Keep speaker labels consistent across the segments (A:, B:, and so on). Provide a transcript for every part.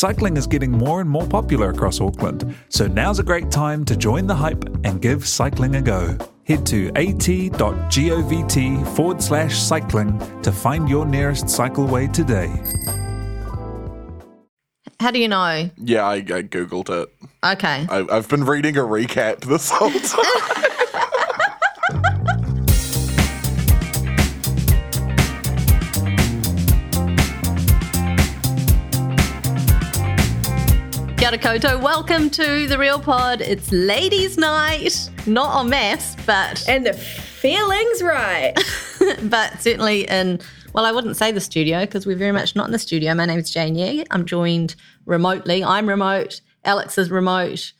A: Cycling is getting more and more popular across Auckland, so now's a great time to join the hype and give cycling a go. Head to at.govt forward slash cycling to find your nearest cycleway today.
B: How do you know?
C: Yeah, I, I googled it.
B: Okay.
C: I, I've been reading a recap this whole time.
B: Kia koutou. Welcome to the Real Pod. It's ladies' night, not on MAFS, but
D: And the feeling's right.
B: but certainly in well, I wouldn't say the studio because we're very much not in the studio. My name is Jane Yee. I'm joined remotely. I'm remote. Alex is remote.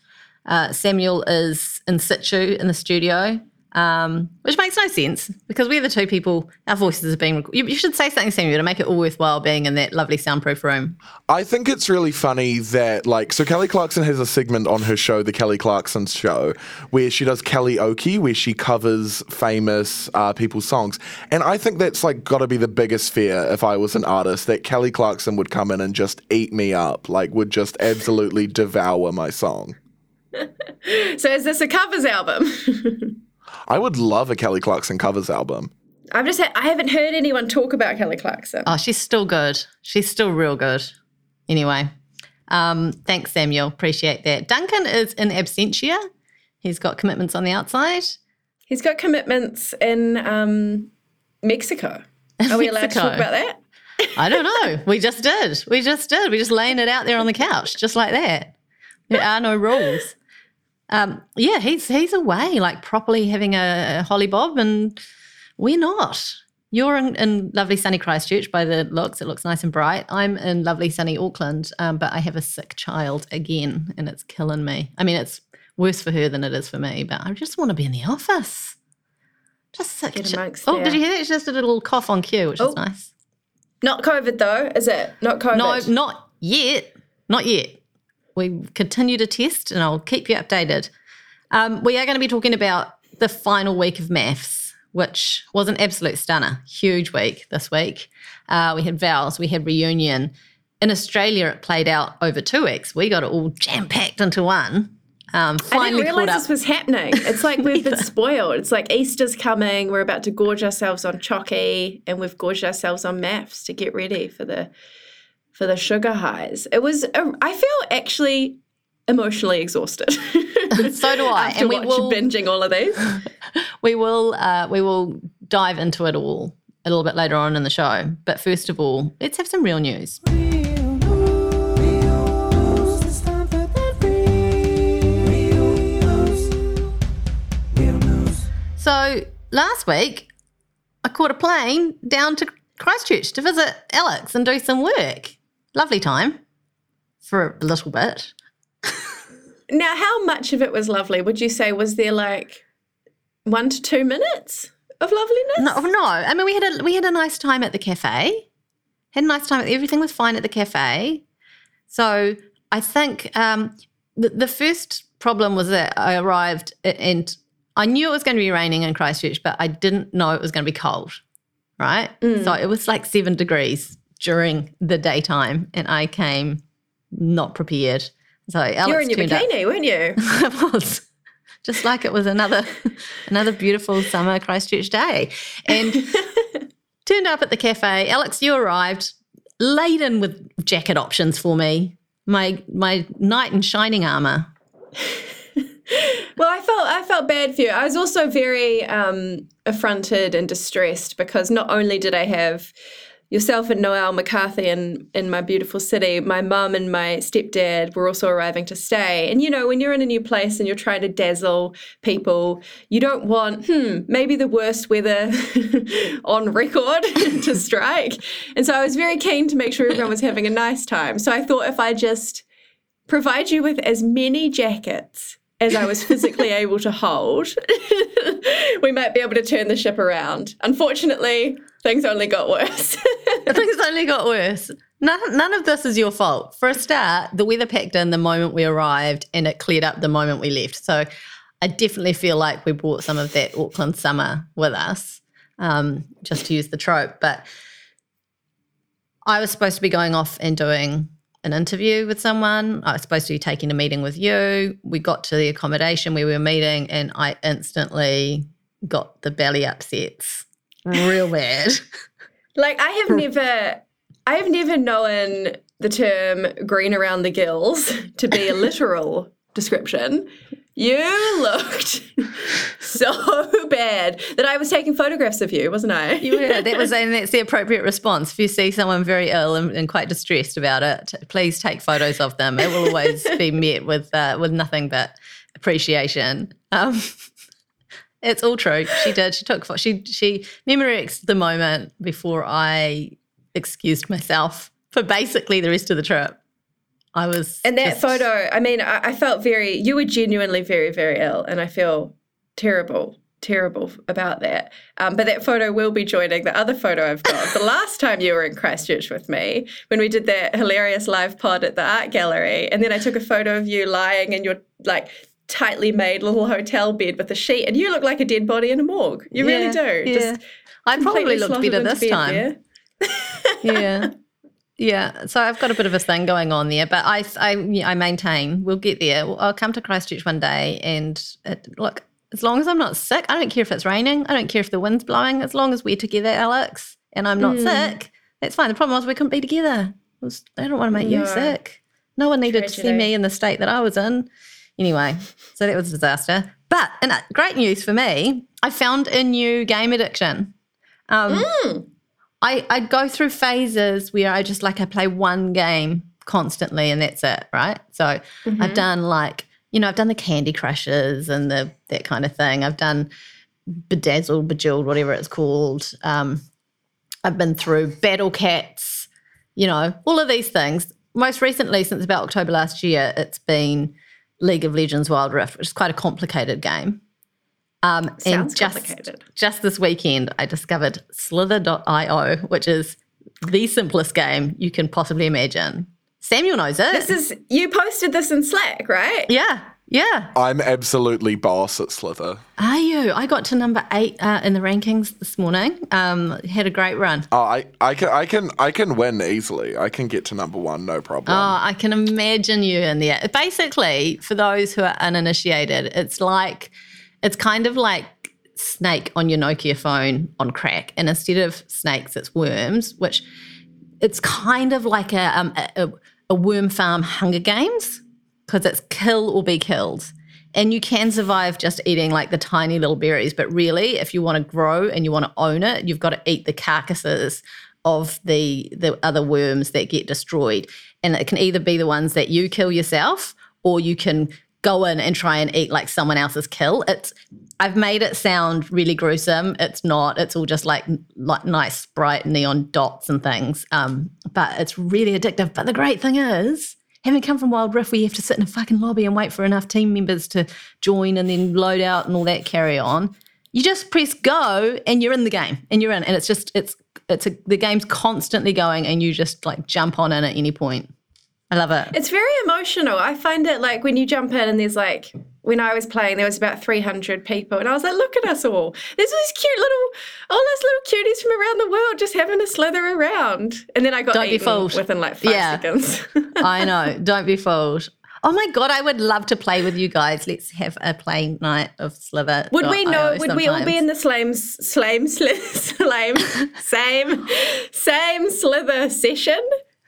B: Uh, Samuel is in situ in the studio, um, which makes no sense because we're the two people. Our voices are being. Rec- you, you should say something, Samuel, to make it all worthwhile being in that lovely soundproof room.
C: I think it's really funny that, like, so Kelly Clarkson has a segment on her show, The Kelly Clarkson Show, where she does karaoke, where she covers famous uh, people's songs. And I think that's, like, got to be the biggest fear if I was an artist, that Kelly Clarkson would come in and just eat me up, like, would just absolutely devour my song.
D: so is this a covers album?
C: I would love a Kelly Clarkson covers album.
D: I've just had, I haven't heard anyone talk about Kelly Clarkson.
B: Oh, she's still good. She's still real good. Anyway, um, thanks, Samuel. Appreciate that. Duncan is in absentia. He's got commitments on the outside.
D: He's got commitments in um, Mexico. Are we allowed to talk about that?
B: I don't know. we just did. We just did. We're just laying it out there on the couch, just like that. There are no rules. Um, yeah, he's he's away, like properly having a, a holly bob, and we're not. You're in, in lovely sunny Christchurch by the looks. It looks nice and bright. I'm in lovely sunny Auckland, um, but I have a sick child again, and it's killing me. I mean, it's worse for her than it is for me, but I just want to be in the office. Just sick.
D: Get amongst
B: oh,
D: there.
B: did you hear that? She just did a little cough on cue, which
D: Oh.
B: is nice.
D: Not COVID though, is it? Not COVID.
B: No, not yet. Not yet. We continue to test and I'll keep you updated. Um, we are going to be talking about the final week of MAFS, which was an absolute stunner. Huge week this week. Uh, we had vows, we had reunion. In Australia, it played out over two weeks. We got it all jam packed into one. Um,
D: I
B: finally
D: didn't realize this was happening. It's like we've been spoiled. It's like Easter's coming. We're about to gorge ourselves on chocky, and we've gorged ourselves on MAFS to get ready for the for the sugar highs. It was. A, I feel actually emotionally exhausted.
B: So do I,
D: After
B: and we will-
D: binging all of these.
B: we will uh, we will dive into it all a little bit later on in the show. But first of all, let's have some real news. So last week, I caught a plane down to Christchurch to visit Alex and do some work. Lovely time for a little bit.
D: Now, how much of it was lovely? Would you say was there like one to two minutes of loveliness?
B: No, no. I mean, we had a we had a nice time at the cafe. Had a nice time. Everything was fine at the cafe. So I think um, the the first problem was that I arrived and I knew it was going to be raining in Christchurch, but I didn't know it was going to be cold. Right. So it was like seven degrees during the daytime, and I came not prepared. So Alex
D: You were in your
B: turned up-
D: bikini, weren't you?
B: I was just like it was another another beautiful summer Christchurch day, and turned up at the cafe. Alex, you arrived laden with jacket options for me. My my knight in shining armor.
D: Well, I felt I felt bad for you. I was also very um, affronted and distressed because not only did I have yourself and Noelle McCarthy in, in my beautiful city, my mum and my stepdad were also arriving to stay. And you know, when you're in a new place and you're trying to dazzle people, you don't want, hmm, maybe the worst weather on record to strike. And so I was very keen to make sure everyone was having a nice time. So I thought if I just provide you with as many jackets as I was physically able to hold, we might be able to turn the ship around. Unfortunately, things only got worse.
B: Things only got worse. None, none of this is your fault. For a start, the weather packed in the moment we arrived and it cleared up the moment we left. So I definitely feel like we brought some of that Auckland summer with us, um, just to use the trope. But I was supposed to be going off and doing an interview with someone. I was supposed to be taking a meeting with you. We got to the accommodation where we were meeting, and I instantly got the belly upsets real bad.
D: like I have never I have never known the term green around the gills to be a literal description. You looked so bad that I was taking photographs of you, wasn't I?
B: You were. That was, and that's the appropriate response. If you see someone very ill and, and quite distressed about it, please take photos of them. It will always be met with uh, with nothing but appreciation. Um, it's all true. She did. She took. She she memorized the moment before I excused myself for basically the rest of the trip. I was.
D: And that
B: just-
D: photo, I mean, I, I felt very, you were genuinely very, very ill. And I feel terrible, terrible about that. Um, but that photo will be joining the other photo I've got. the last time you were in Christchurch with me, when we did that hilarious live pod at the art gallery. And then I took a photo of you lying in your, like, tightly made little hotel bed with a sheet. And you look like a dead body in a morgue. You really do.
B: yeah.
D: Just
B: I probably looked better this
D: bed
B: time.
D: there.
B: yeah. Yeah, so I've got a bit of a thing going on there, but I, I, I maintain we'll get there. I'll come to Christchurch one day, and it, look, as long as I'm not sick, I don't care if it's raining, I don't care if the wind's blowing. As long as we're together, Alex, and I'm not hmm. sick, that's fine. The problem was we couldn't be together. Was, I don't want to make you sick. No one needed to see me in the state that I was in. Anyway, so that was a disaster. But and uh, great news for me, I found a new game addiction. Um, I, I go through phases where I just like I play one game constantly and that's it, right? So I've done like, you know, I've done the Candy Crushes and the that kind of thing. I've done Bedazzled, Bejeweled, whatever it's called. Um, I've been through Battle Cats, you know, all of these things. Most recently, since about October last year, it's been League of Legends Wild Rift, which is quite a complicated game. Um,
D: Sounds
B: just,
D: complicated.
B: Just this weekend, I discovered Slither.io, which is the simplest game you can possibly imagine. Samuel knows it.
D: This is, you posted this in Slack, right?
B: yeah, yeah.
C: I'm absolutely boss at Slither.
B: Are you? I got to number eight uh, in the rankings this morning. Um, had a great run.
C: Oh, I, I can I can I can win easily. I can get to number one, no problem.
B: Oh, I can imagine you in there. Basically, for those who are uninitiated, it's like, it's kind of like Snake on your Nokia phone on crack. And instead of snakes, it's worms, which it's kind of like a, um, a, a worm farm Hunger Games because it's kill or be killed. And you can survive just eating like the tiny little berries. But really, if you want to grow and you want to own it, you've got to eat the carcasses of the the other worms that get destroyed. And it can either be the ones that you kill yourself or you can go in and try and eat like someone else's kill. It's I've made it sound really gruesome. It's not. It's all just like like nice bright neon dots and things. Um, but it's really addictive. But the great thing is, having come from Wild Rift, where you have to sit in a fucking lobby and wait for enough team members to join and then load out and all that carry on. You just press go and you're in the game and you're in, and it's just it's it's a, the game's constantly going and you just like jump on in at any point. I love it.
D: It's very emotional. I find it like when you jump in and there's like, when I was playing, there was about 300 people, and I was like, look at us all. There's these cute little, all those little cuties from around the world just having a slither around. And then I got
B: Don't be
D: eaten
B: fooled.
D: within like five
B: Yeah.
D: seconds.
B: I know. Don't be fooled. Oh my god, I would love to play with you guys. Let's have a play night of Slither.
D: Would we oh, know? Would we all be in the same, same, same, same, same slither session,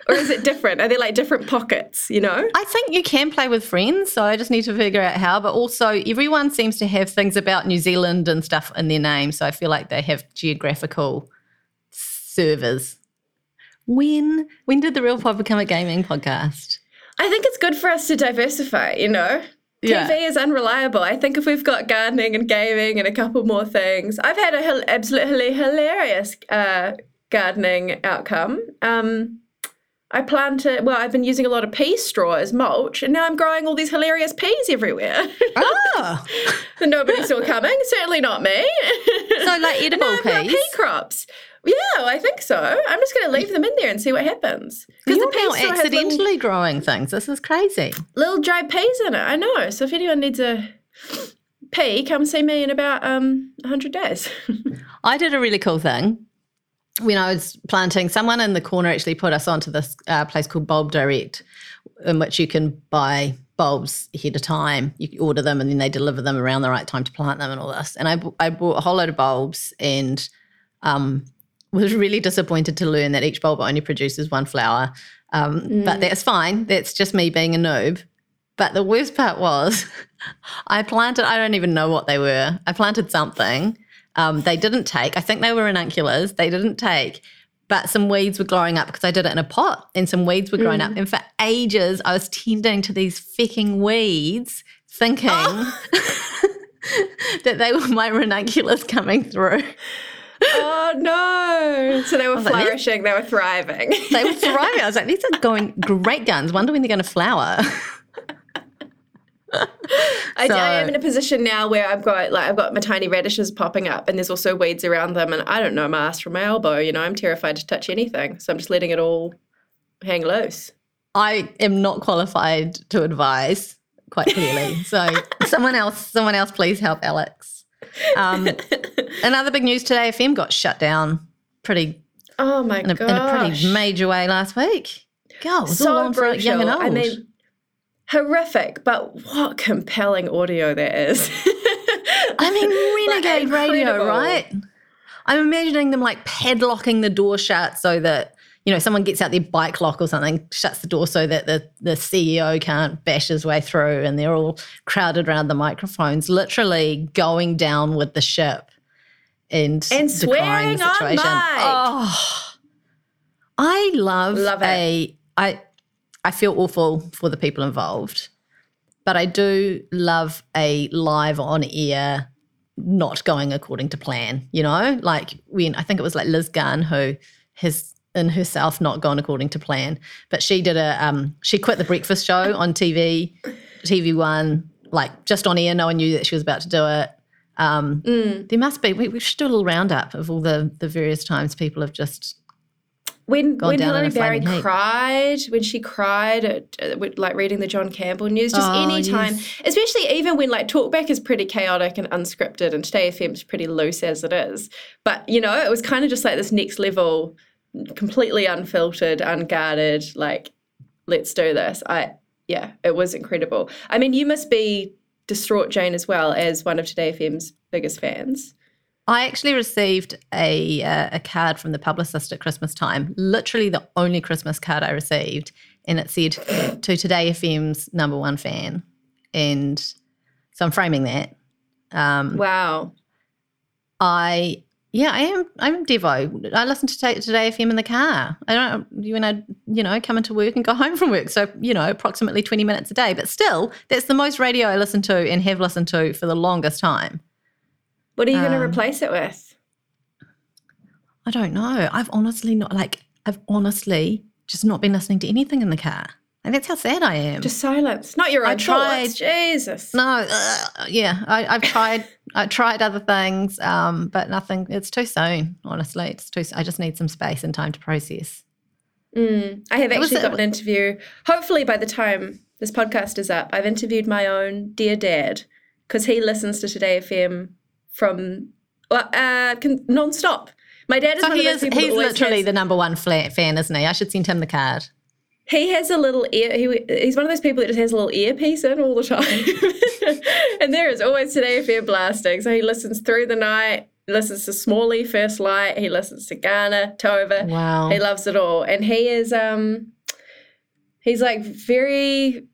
D: or is it different? Are there like different pockets? You know?
B: I think you can play with friends, so I just need to figure out how. But also, everyone seems to have things about New Zealand and stuff in their name, so I feel like they have geographical servers. When when did the Real Pod become a gaming podcast?
D: I think it's good for us to diversify, you know?
B: Yeah.
D: TV is unreliable. I think if we've got gardening and gaming and a couple more things, I've had a absolutely hilarious uh, gardening outcome. Um, I planted, well, I've been using a lot of pea straw as mulch, and now I'm growing all these hilarious peas everywhere.
B: Oh,
D: that nobody saw coming. Certainly not me.
B: so like edible peas.
D: I've got pea crops. Yeah, I think so. I'm just going to leave them in there and see what happens. Because the pea
B: now
D: straw has little,
B: accidentally growing things. This is crazy.
D: little dried peas in it. I know. So if anyone needs a pea, come see me in about um 100 days.
B: I did a really cool thing when I was planting. Someone in the corner actually put us onto this uh, place called Bulb Direct, in which you can buy bulbs ahead of time. You order them and then they deliver them around the right time to plant them and all this. And I, I bought a whole load of bulbs and um, was really disappointed to learn that each bulb only produces one flower. Um, But that's fine. That's just me being a noob. But the worst part was, I planted, I don't even know what they were. I planted something. Um, they didn't take. I think they were ranunculus. They didn't take. But some weeds were growing up because I did it in a pot and some weeds were growing up. And for ages, I was tending to these fecking weeds, thinking that they were my ranunculus coming through.
D: oh no! So they were
B: like,
D: flourishing. They were thriving.
B: They were thriving. I was like, these are going great guns. Wonder when they're going to flower.
D: I,
B: So-
D: I am in a position now where I've got like I've got my tiny radishes popping up, and there's also weeds around them, and I don't know my ass from my elbow. You know, I'm terrified to touch anything, so I'm just letting it all hang loose.
B: I am not qualified to advise, quite clearly. So someone else, someone else, please help Alex. Um, another big news today: FM got shut down pretty
D: Oh my god!
B: in a pretty major way last week. God, it was all
D: so
B: on for young and old.
D: I mean, horrific, but what compelling audio there is.
B: I mean,
D: Like,
B: renegade radio, right? I'm imagining them like padlocking the door shut so that you know someone gets out their bike lock or something, shuts the door so that the the CEO can't bash his way through, and they're all crowded around the microphones, literally going down with the ship and
D: And swearing
B: the
D: on
B: situation.
D: mic.
B: Oh, I love,
D: Love it.
B: a I I feel awful for the people involved, but I do love a live on air not going according to plan. You know, like when I think it was like Liz Gunn who has in herself not gone according to plan, but she did a um she quit the breakfast show on TV, TV One, like just on air. No one knew that she was about to do it. Um,
D: Mm.
B: There must be. We, we should do a little roundup of all the the various times people have just
D: when when Hilary Barry cried, when she cried, at, uh, like reading the John Campbell news, just
B: Oh,
D: any time,
B: yes.
D: especially even when like talkback is pretty chaotic and unscripted, and Today FM's pretty loose as it is. But you know, it was kind of just like this next level, completely unfiltered, unguarded. Like, let's do this. I yeah, it was incredible. I mean, you must be distraught, Jane, as well as one of Today FM's biggest fans.
B: I actually received a uh, a card from the publicist at Christmas time. Literally the only Christmas card I received, and it said to Today FM's number one fan, and so I'm framing that. Um,
D: Wow.
B: I yeah, I am. I'm Devo. I listen to Today FM in the car. I don't you when I you know come into work and go home from work. So you know approximately 20 minutes a day. But still, that's the most radio I listen to and have listened to for the longest time.
D: What are you going to
B: Um,
D: replace it with?
B: I don't know. I've honestly not like I've honestly just not been listening to anything in the car. And that's how sad I am.
D: Just silence. Not your
B: I
D: own thoughts.
B: tried-
D: Jesus.
B: no, ugh, yeah, I, I've tried. I tried other things, um, but nothing. It's too soon. Honestly, it's too. I just need some space and time to process.
D: Mm, I have
B: was
D: actually got an interview. Hopefully, by the time this podcast is up, I've interviewed my own dear dad because he listens to Today FM from well, uh, con- non-stop. My dad is
B: So
D: one
B: he
D: of
B: is.
D: those people
B: He's literally
D: has-
B: the number one fan, isn't he? I should send him the card.
D: He has a little ear. He, he's one of those people that just has a little earpiece in all the time, and there is always Today FM blasting. So he listens through the night. He listens to Smalley First Light. He listens to Garner Tova.
B: Wow.
D: He loves it all, and he is um, he's like very.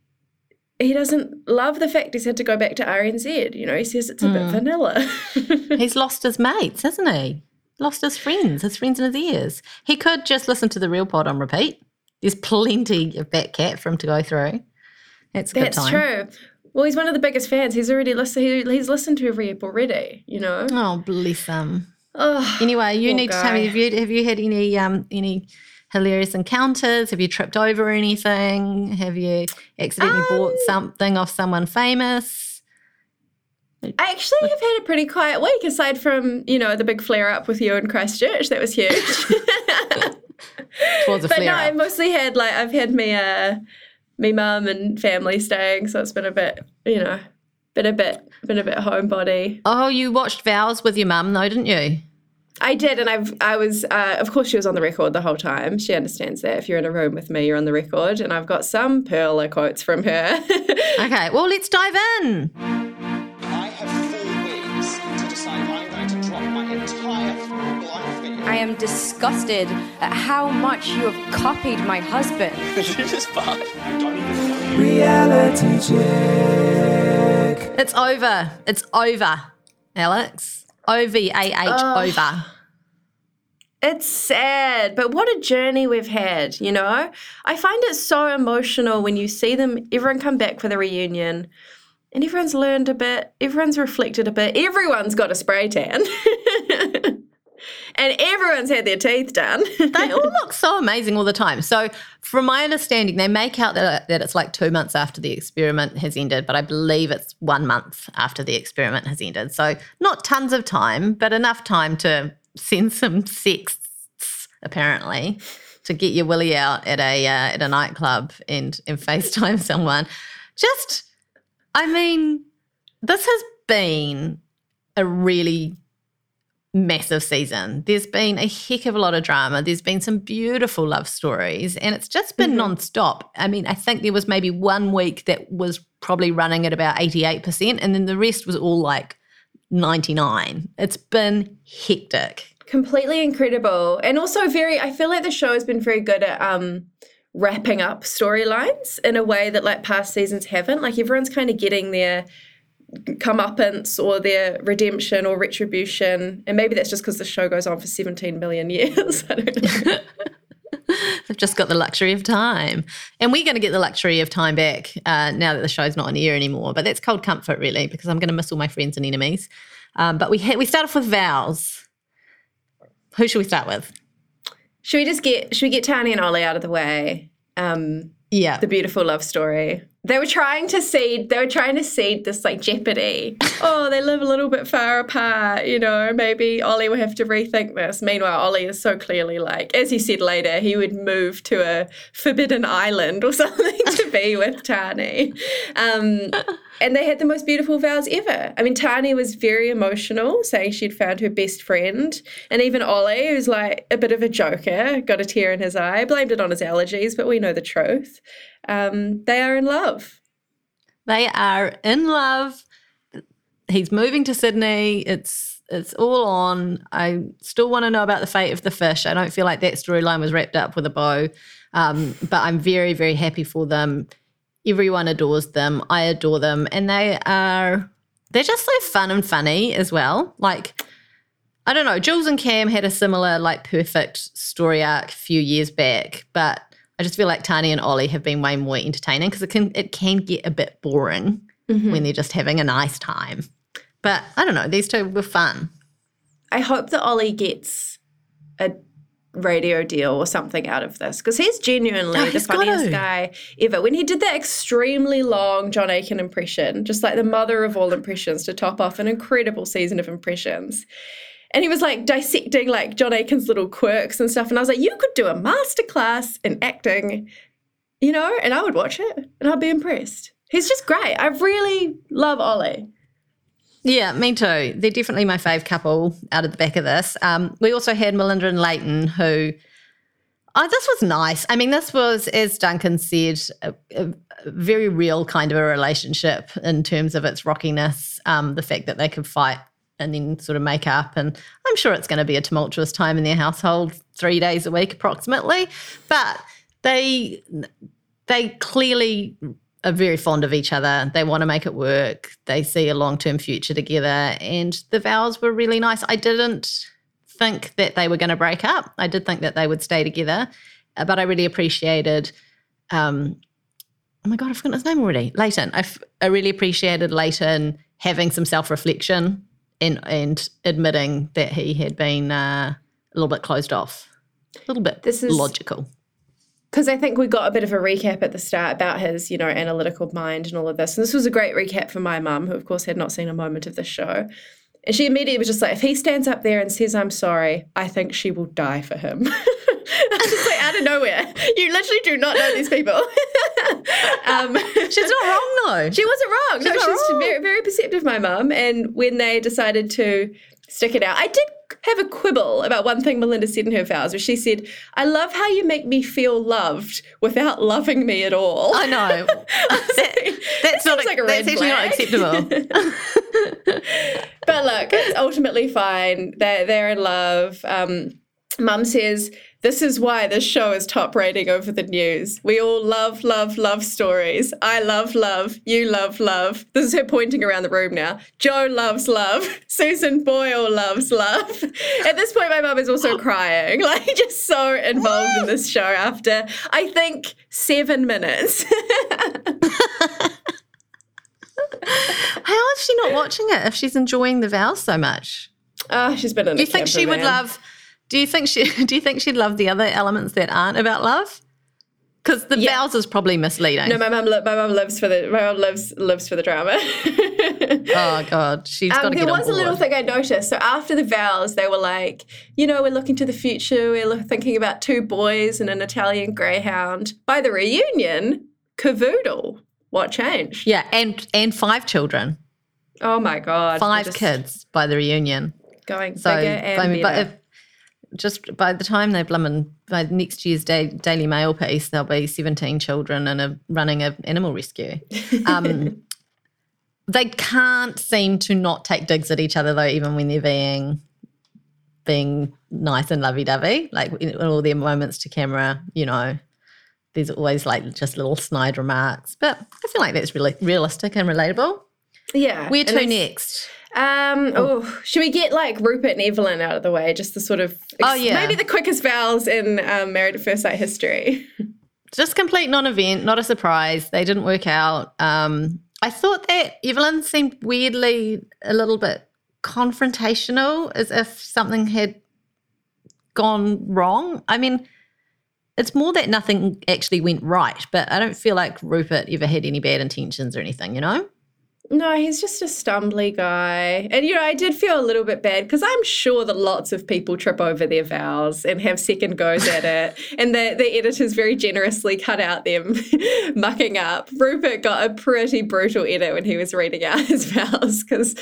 D: He doesn't love the fact he's had to go back to RNZ. You know, he says it's a bit vanilla.
B: He's lost his mates, hasn't he? lost his friends, his friends in his ears. He could just listen to the real pod on repeat. There's plenty of Bat Cat for him to go through. That's
D: That's true. Well, he's one of the biggest fans. He's already listened. He, he's listened to every ep already. You know.
B: Oh, bless him.
D: Oh,
B: Anyway, you need to tell me
D: guy.
B: have you have you had any um any hilarious encounters? Have you tripped over anything? Have you accidentally bought
D: Um,
B: something off someone famous?
D: I actually have had a pretty quiet week, aside from you know the big flare up with you in Christchurch. That was huge.
B: Towards a
D: but no,
B: flare
D: I've mostly had like I've had me uh me mum and family staying, so it's been a bit you know been a bit been a bit homebody.
B: Oh, you watched Vows with your mum though, didn't you?
D: I did, and I've I was uh, of course she was on the record the whole time. She understands that if you're in a room with me, you're on the record, and I've got some perler quotes from her.
B: Okay, well let's dive in.
E: I have four weeks to decide I'm going to drop my entire life.
F: I am disgusted at how much you have copied my husband.
E: It's fine. I don't even know you.
G: Reality check.
B: It's over. It's over, Alex. O V A H oh. over.
D: It's sad, but what a journey we've had, you know? I find it so emotional when you see them, everyone come back for the reunion, and everyone's learned a bit, everyone's reflected a bit, everyone's got a spray tan. and everyone's had their teeth done.
B: They all look so amazing all the time. So, from my understanding, they make out that, that it's like two months after the experiment has ended, but I believe it's one month after the experiment has ended. So, not tons of time, but enough time to send some sexts, apparently, to get your willy out at a uh, at a nightclub and and FaceTime someone. Just, I mean, this has been a really massive season. There's been a heck of a lot of drama. There's been some beautiful love stories, and it's just been non-stop. I mean, I think there was maybe one week that was probably running at about 88%, and then the rest was all like 99. It's been hectic.
D: completely incredible and also very i feel like the show has been very good at um wrapping up storylines in a way that like past seasons haven't like everyone's kind of getting their comeuppance or their redemption or retribution and maybe that's just because the show goes on for 17 million years i don't know
B: They've just got the luxury of time. And we're going to get the luxury of time back uh, now that the show's not on air anymore. But that's cold comfort, really, because I'm going to miss all my friends and enemies. Um, but we, ha- we start off with vows. Who should we start with?
D: should we just get should we get Tahnee and ollie out of the way um
B: Yeah.
D: the beautiful love story. They were trying to seed. They were trying to seed this like jeopardy. oh, they live a little bit far apart. You know, maybe Ollie will have to rethink this. Meanwhile, Ollie is so clearly like, as he said later, he would move to a forbidden island or something to be with Tahnee. Um, and they had the most beautiful vows ever. I mean, Tahnee was very emotional, saying she'd found her best friend. And even Ollie, who's like a bit of a joker, got a tear in his eye, blamed it on his allergies, but we know the truth. Um, they are in love.
B: They are in love. He's moving to Sydney. It's it's all on. I still want to know about the fate of the fish. I don't feel like that storyline was wrapped up with a bow. Um, but I'm very, very happy for them. Everyone adores them. I adore them. And they are they're just so fun and funny as well. Like I don't know, Jules and Cam had a similar like perfect story arc a few years back, but I just feel like Tahnee and Ollie have been way more entertaining because it can it can get a bit boring mm-hmm. when they're just having a nice time. But I don't know, these two were fun.
D: I hope that Ollie gets a radio deal or something out of this because he's genuinely
B: Oh,
D: the
B: he's
D: funniest guy ever. When he did that extremely long John Aiken impression, just like the mother of all impressions to top off an incredible season of impressions. And he was like dissecting like John Aiken's little quirks and stuff. And I was like, you could do a masterclass in acting, you know, and I would watch it and I'd be impressed. He's just great. I really love Ollie.
B: Yeah, me too. They're definitely my fave couple out of the back of this. Um, we also had Melinda and Layton, who, oh, this was nice. I mean, this was, as Duncan said, a, a very real kind of a relationship in terms of its rockiness, um, the fact that they could fight and then sort of make up. And I'm sure it's going to be a tumultuous time in their household, three days a week approximately. But they they clearly are very fond of each other. They want to make it work. They see a long term future together. And the vows were really nice. I didn't think that they were going to break up. I did think that they would stay together, uh, but I really appreciated. Um, oh my god, I've forgotten his name already. Layton. I, f- I really appreciated Layton having some self reflection and and admitting that he had been uh, a little bit closed off, a little bit
D: This is-
B: logical.
D: Because I think we got a bit of a recap at the start about his, you know, analytical mind and all of this. And this was a great recap for my mum, who of course had not seen a moment of the show. And she immediately was just like, if he stands up there and says, I'm sorry, I think she will die for him. just like out of nowhere. You literally do not know these people. um,
B: She's not wrong though.
D: she wasn't wrong. no,
B: not
D: she's
B: wrong.
D: very, very perceptive, my mum. And when they decided to stick it out, I did have a quibble about one thing Melinda said in her vows, where she said, I love how you make me feel loved without loving me at all.
B: I know. That- that's not
D: like a
B: that's actually not acceptable.
D: but look, it's ultimately fine. They're, they're in love. Um, Mum says, This is why this show is top rating over the news. We all love, love, love stories. I love love. You love love. This is her pointing around the room now. Joe loves love. Susan Boyle loves love. At this point, my mum is also crying, like just so involved in this show after, I think, seven minutes.
B: How is she not watching it if she's enjoying the vows so much?
D: Ah, she's been in
B: Do you think she would love? Do you think she? Do you think she'd love the other elements that aren't about love? Because the
D: Yeah.
B: vows is probably misleading.
D: No, my mum. My mum lives for the. My mum lives lives for the drama.
B: oh God, she's got
D: Um,
B: to
D: there was a little thing I noticed. So after the vows, they were like, you know, we're looking to the future. We're thinking about two boys and an Italian greyhound. By the reunion, cavoodle. What changed?
B: Yeah, and and five children,
D: Oh my god!
B: five
D: just
B: kids by the reunion.
D: going
B: So
D: bigger and
B: I mean, but if, just by the time they've blummin by next year's day, Daily Mail piece, there'll be seventeen children and a running a animal rescue. Um, they can't seem to not take digs at each other though, even when they're being being nice and lovey dovey. Like in all their moments to camera, you know, there's always like just little snide remarks. But I feel like that's really realistic and relatable.
D: yeah.
B: Where to next?
D: Um, oh, should we get like Rupert and Evelyn out of the way? Just the sort of
B: Oh, yeah.
D: maybe the quickest vows in um, Married at First Sight history.
B: just complete non-event, not a surprise. They didn't work out. Um, I thought that Evelyn seemed weirdly a little bit confrontational, as if something had gone wrong. I mean, it's more that nothing actually went right, but I don't feel like Rupert ever had any bad intentions or anything. You know?
D: No, he's just a stumbly guy. And, you know, I did feel a little bit bad because I'm sure that lots of people trip over their vows and have second goes at it. And the, the editors very generously cut out them mucking up. Rupert got a pretty brutal edit when he was reading out his vows because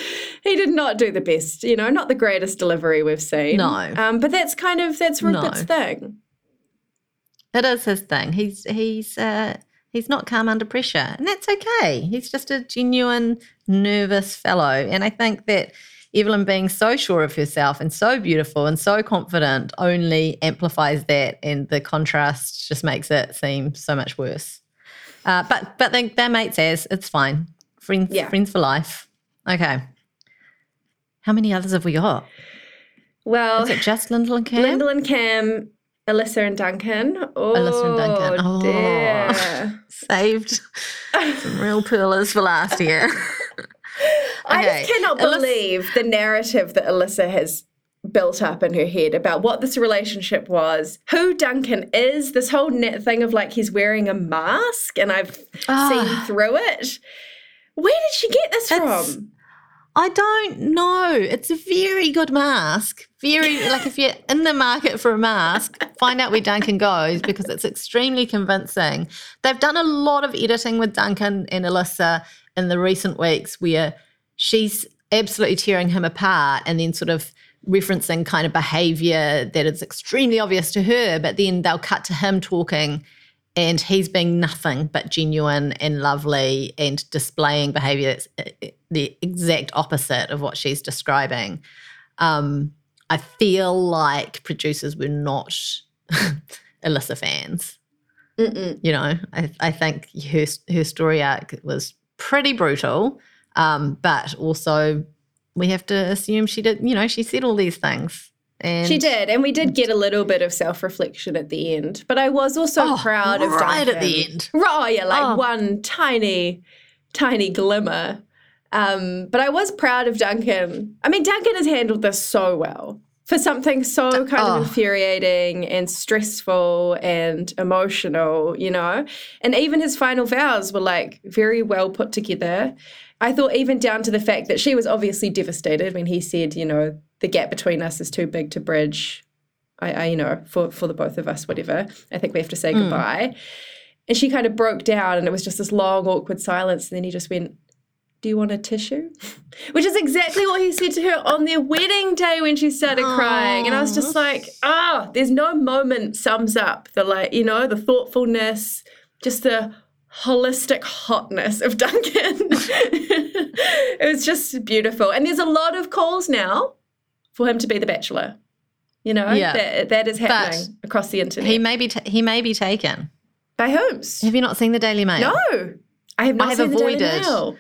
D: he did not do the best, you know, not the greatest delivery we've seen.
B: No.
D: Um, but that's kind of, that's Rupert's
B: No.
D: thing.
B: It is his thing. He's he's uh, he's not calm under pressure, and that's okay. He's just a genuine nervous fellow, and I think that Evelyn being so sure of herself and so beautiful and so confident only amplifies that, and the contrast just makes it seem so much worse. Uh, but but they, they're mates as it's fine. Friends
D: Yeah.
B: friends for life. Okay. How many others have we got?
D: Well,
B: Is it just Lyndall and Cam?
D: Lyndall and Cam, Alyssa and Duncan. Oh,
B: Alyssa and Duncan. Oh.
D: dear.
B: Saved some real pearlers for last year.
D: I just cannot
B: Alyssa-
D: believe the narrative that Alyssa has built up in her head about what this relationship was, who Duncan is, this whole net thing of like he's wearing a mask and I've
B: Ah.
D: seen through it. Where did she get this
B: It's-
D: from?
B: I don't know. It's a very good mask. Very like if you're in the market for a mask, find out where Duncan goes because it's extremely convincing. They've done a lot of editing with Duncan and Alyssa in the recent weeks where she's absolutely tearing him apart and then sort of referencing kind of behavior that is extremely obvious to her, but then they'll cut to him talking and he's being nothing but genuine and lovely and displaying behavior that's uh, the exact opposite of what she's describing. Um, I feel like producers were not Alyssa fans.
D: Mm-mm.
B: You know, I, I think her her story arc was pretty brutal, um, but also we have to assume she did. You know, she said all these things. And
D: She did, and we did get a little bit of self reflection at the end. But I was also
B: Oh,
D: proud of
B: right at the end.
D: Oh yeah, like
B: Oh.
D: one tiny, tiny glimmer. Um, but I was proud of Duncan. I mean, Duncan has handled this so well for something so kind
B: oh.
D: of infuriating and stressful and emotional, you know. And even his final vows were like very well put together. I thought even down to the fact that she was obviously devastated when he said, you know, the gap between us is too big to bridge. I, I you know, for for the both of us, whatever. I think we have to say goodbye. And she kind of broke down, and it was just this long, awkward silence. And then he just went, Do you want a tissue? Which is exactly what he said to her on their wedding day when she started crying. And I was just like, Ah, there's no moment sums up the, like, you know, the thoughtfulness, just the holistic hotness of Duncan. it was just beautiful. And there's a lot of calls now for him to be the bachelor. You know,
B: Yeah.
D: that, that is happening across the internet.
B: he may be ta- he may be taken.
D: By whom's?
B: Have you not seen the Daily Mail?
D: No, I have not
B: I have
D: seen the Daily
B: avoided-.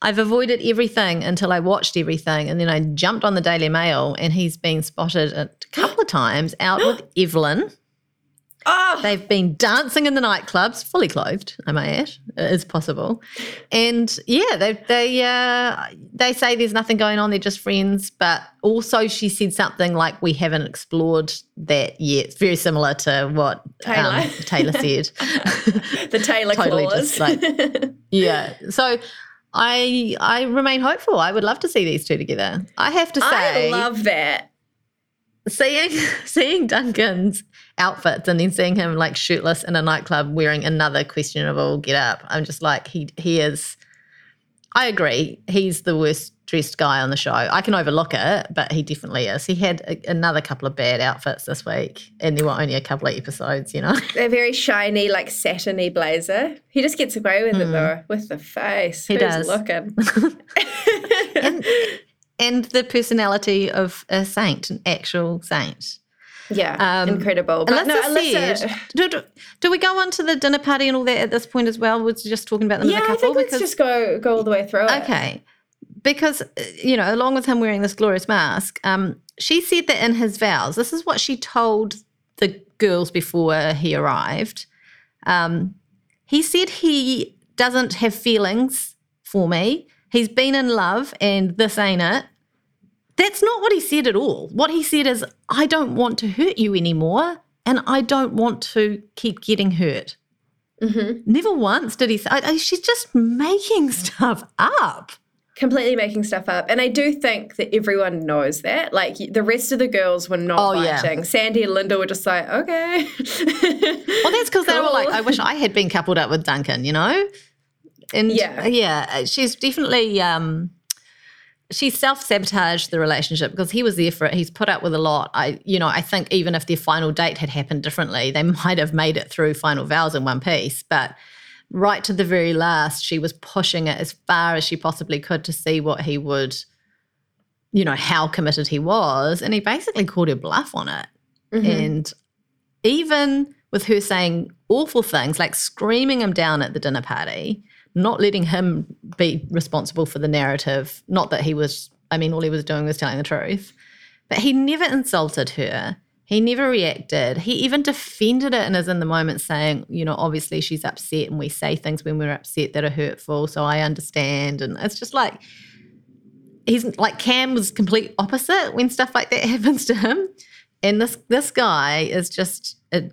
B: I've avoided everything until I watched everything, and then I jumped on the Daily Mail, and he's been spotted a couple of times out with Evelyn.
D: Oh,
B: They've been dancing in the nightclubs, fully clothed, I may add, is possible. And yeah, they they uh, they say there's nothing going on; they're just friends. But also, she said something like, "We haven't explored that yet." It's very similar to what
D: Taylor.
B: um, Taylor said.
D: the Taylor
B: Totally
D: clause.
B: just like- yeah. So I I remain hopeful. I would love to see these two together. I have to say,
D: I love that.
B: seeing seeing Duncan's outfits and then seeing him like shirtless in a nightclub wearing another questionable get up. I'm just like he he is. I agree. He's the worst dressed guy on the show. I can overlook it, but he definitely is. He had a, another couple of bad outfits this week, and there were only a couple of episodes. You know.
D: A very shiny, like satiny blazer. He just gets away with it though, with the face.
B: He
D: Who's
B: does.
D: looking?
B: and, and the personality of a saint, an actual saint.
D: yeah,
B: Um,
D: incredible. But
B: Alyssa,
D: no, Alyssa.
B: said, do, do, do we go on to the dinner party and all that at this point as well? We're just talking about them
D: yeah,
B: as a
D: I
B: couple.
D: think let's just go go all the way through it.
B: okay, because uh, you know, along with him wearing this glorious mask, um, she said that in his vows, this is what she told the girls before he arrived. Um, he said he doesn't have feelings for me. He's been in love, and this ain't it. That's not what he said at all. What he said is, I don't want to hurt you anymore, and I don't want to keep getting hurt.
D: Mm-hmm.
B: Never once did he say, I- I- she's just making stuff up.
D: Completely making stuff up. And I do think that everyone knows that. Like the rest of the girls were not
B: Oh, yeah.
D: fighting. Sandy and Linda were just like, okay.
B: Well, that's because they were like, I wish I had been coupled up with Duncan, you know? And
D: Yeah.
B: yeah, she's definitely, um, she self sabotaged the relationship because he was there for it. He's put up with a lot. I, you know, I think even if their final date had happened differently, they might have made it through final vows in one piece. But right to the very last, she was pushing it as far as she possibly could to see what he would, you know, how committed he was. And he basically called her bluff on it. Mm-hmm. And even with her saying awful things, like screaming him down at the dinner party, not letting him be responsible for the narrative, not that he was, I mean, all he was doing was telling the truth, but he never insulted her. He never reacted. He even defended it and is in the moment saying, you know, obviously she's upset and we say things when we're upset that are hurtful. So I understand. And it's just like, he's like Cam was complete opposite when stuff like that happens to him. And this this guy is just a,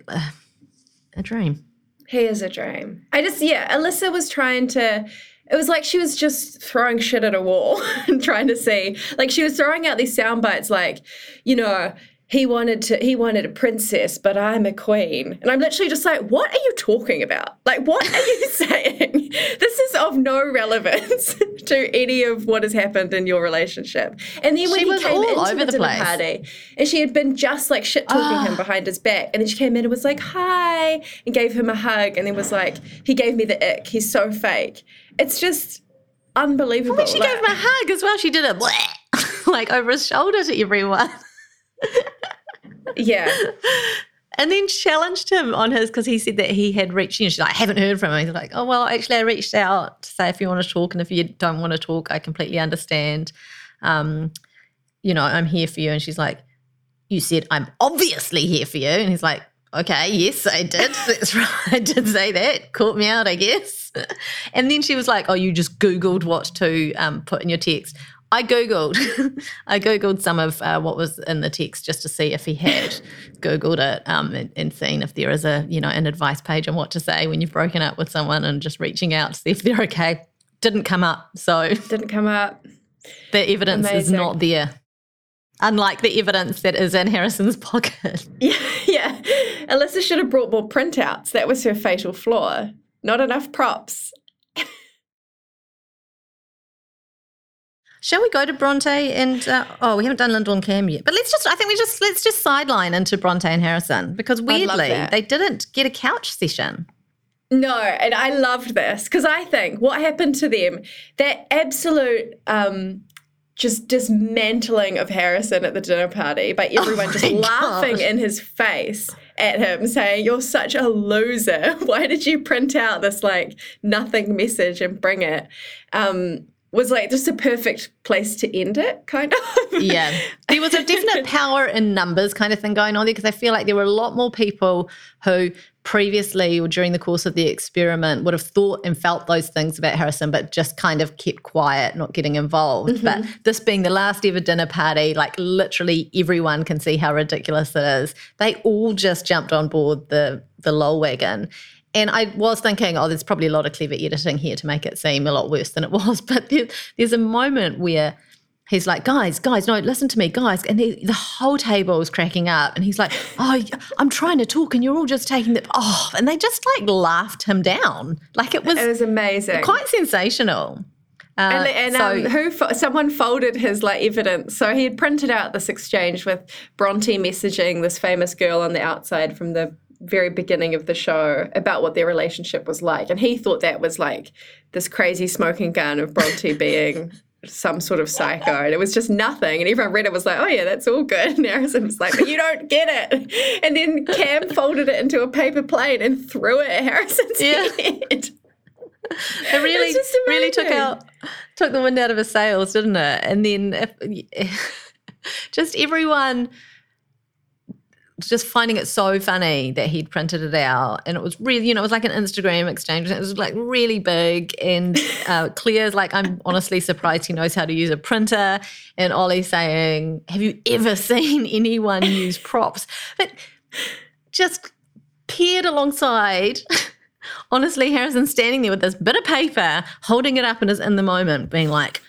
B: a dream.
D: He is a dream. I just, yeah, Alyssa was trying to, it was like she was just throwing shit at a wall and trying to see. Like she was throwing out these sound bites like, you know, he wanted to he wanted a princess, but I'm a queen. And I'm literally just like, what are you talking about? Like, what are you saying? This is of no relevance to any of what has happened in your relationship. And then when
B: She
D: he came
B: all
D: into
B: over
D: the,
B: the
D: party, and she had been just like shit talking
B: Ah.
D: him behind his back, and then she came in and was like, "Hi," and gave him a hug, and then was like, "He gave me the ick. He's so fake." It's just unbelievable.
B: When she
D: Like-
B: gave him a hug as well, she did it like over his shoulder to everyone.
D: Yeah,
B: And then challenged him on his because he said that he had reached, you know, she's like, I haven't heard from him. He's like, oh, well, actually, I reached out to say if you want to talk. And if you don't want to talk, I completely understand. Um, you know, I'm here for you. And she's like, You said, I'm obviously here for you. And he's like, Okay, yes, I did. That's right. I did say that. Caught me out, I guess. And then she was like, Oh, you just Googled what to um, put in your text. I Googled. I Googled some of uh, what was in the text just to see if he had Googled it um, and, and seen if there is a, you know, an advice page on what to say when you've broken up with someone and just reaching out to see if they're okay. Didn't come up. So
D: Didn't come up.
B: the evidence is not there. Unlike the evidence that is in Harrison's pocket.
D: Yeah, yeah. Alyssa should have brought more printouts. That was her fatal flaw. Not enough props.
B: Shall we go to Bronte and uh, oh, we haven't done and Cam yet, but let's just I think we just let's just sideline into Bronte and Harrison because weirdly they didn't get a couch session.
D: No, and I loved this because I think what happened to them, that absolute um, just dismantling of Harrison at the dinner party by everyone just
B: Oh my
D: laughing in his face at him, saying, You're such a loser. Why did you print out this like nothing message and bring it? Um, was like just a perfect place to end it, kind of.
B: Yeah. There was a definite power in numbers kind of thing going on there because I feel like there were a lot more people who previously or during the course of the experiment would have thought and felt those things about Harrison, but just kind of kept quiet, not getting involved. Mm-hmm. But this being the last ever dinner party, like literally everyone can see how ridiculous it is. They all just jumped on board the the lol wagon. And I was thinking, oh, there's probably a lot of clever editing here to make it seem a lot worse than it was. But there, there's a moment where he's like, guys, guys, no, listen to me, guys. And he, the whole table is cracking up. And he's like, oh, I'm trying to talk and you're all just taking the, oh, and they just like laughed him down. Like it was,
D: It was amazing.
B: quite sensational. Uh,
D: And, and
B: so-
D: um, who fo- someone folded his like evidence. So he had printed out this exchange with Bronte messaging this famous girl on the outside from the very beginning of the show about what their relationship was like, and he thought that was like this crazy smoking gun of Bronte being. Some sort of psycho, and it was just nothing. And everyone read it was like, "Oh yeah, that's all good." And Harrison was like, "But you don't get it." And then Cam folded it into a paper plate and threw it at Harrison's
B: Yeah.
D: head.
B: it really, really took out, took the wind out of his sails, didn't it? And then if, just everyone just finding it so funny that he'd printed it out. And it was really you know it was like an instagram exchange. It was like really big and uh, claire's like i'm honestly surprised he knows how to use a printer. And ollie's saying have you ever seen anyone use props? But just peered alongside honestly Harrison standing there with this bit of paper holding it up and is in the moment being like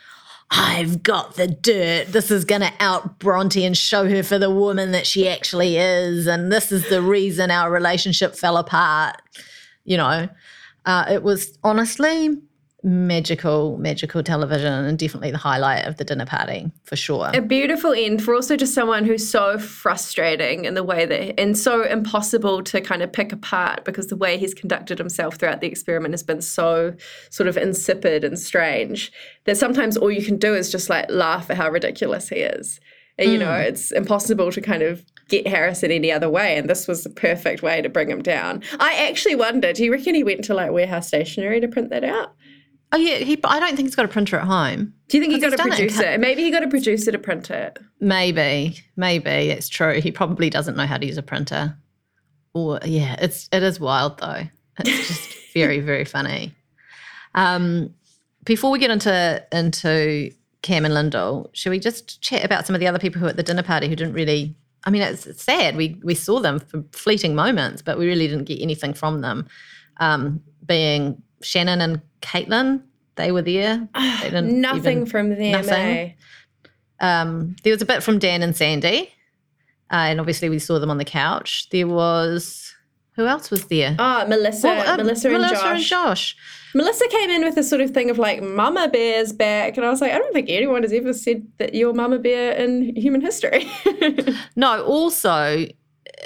B: I've got the dirt. This is going to out Bronte and show her for the woman that she actually is. And this is the reason our relationship fell apart. You know, uh, it was honestly magical, magical television and definitely the highlight of the dinner party for sure.
D: a beautiful end for also just someone who's so frustrating in the way that and so impossible to kind of pick apart because the way he's conducted himself throughout the experiment has been so sort of insipid and strange that sometimes all you can do is just like laugh at how ridiculous he is. And you know mm. it's impossible to kind of get Harrison any other way and this was the perfect way to bring him down. I actually wonder, do you reckon he went to like warehouse stationery to print that out
B: oh, yeah. He, I don't think he's got a printer at home.
D: do you think he got a
B: done it
D: maybe he got a producer to print it
B: Maybe, maybe it's true. He probably doesn't know how to use a printer. Or yeah, it's it is wild though. It's just very very funny. Um, before we get into into Cam and Lyndall, should we just chat about some of the other people who were at the dinner party who didn't really? I mean, it's, it's sad. We we saw them for fleeting moments, but we really didn't get anything from them. Um, being Shannon and Caitlin, they were there. They didn't
D: nothing
B: even-
D: from them
B: nothing.
D: eh?
B: um, there was a bit from Dan and Sandy, uh, and obviously we saw them on the couch. There was who else was there?
D: Oh, Melissa,
B: Well, uh,
D: Melissa, and,
B: Melissa
D: Josh.
B: and Josh.
D: Melissa came in with a sort of thing of like, Mama Bear's back. And I was like, I don't think anyone has ever said that you're Mama Bear in human history.
B: No, also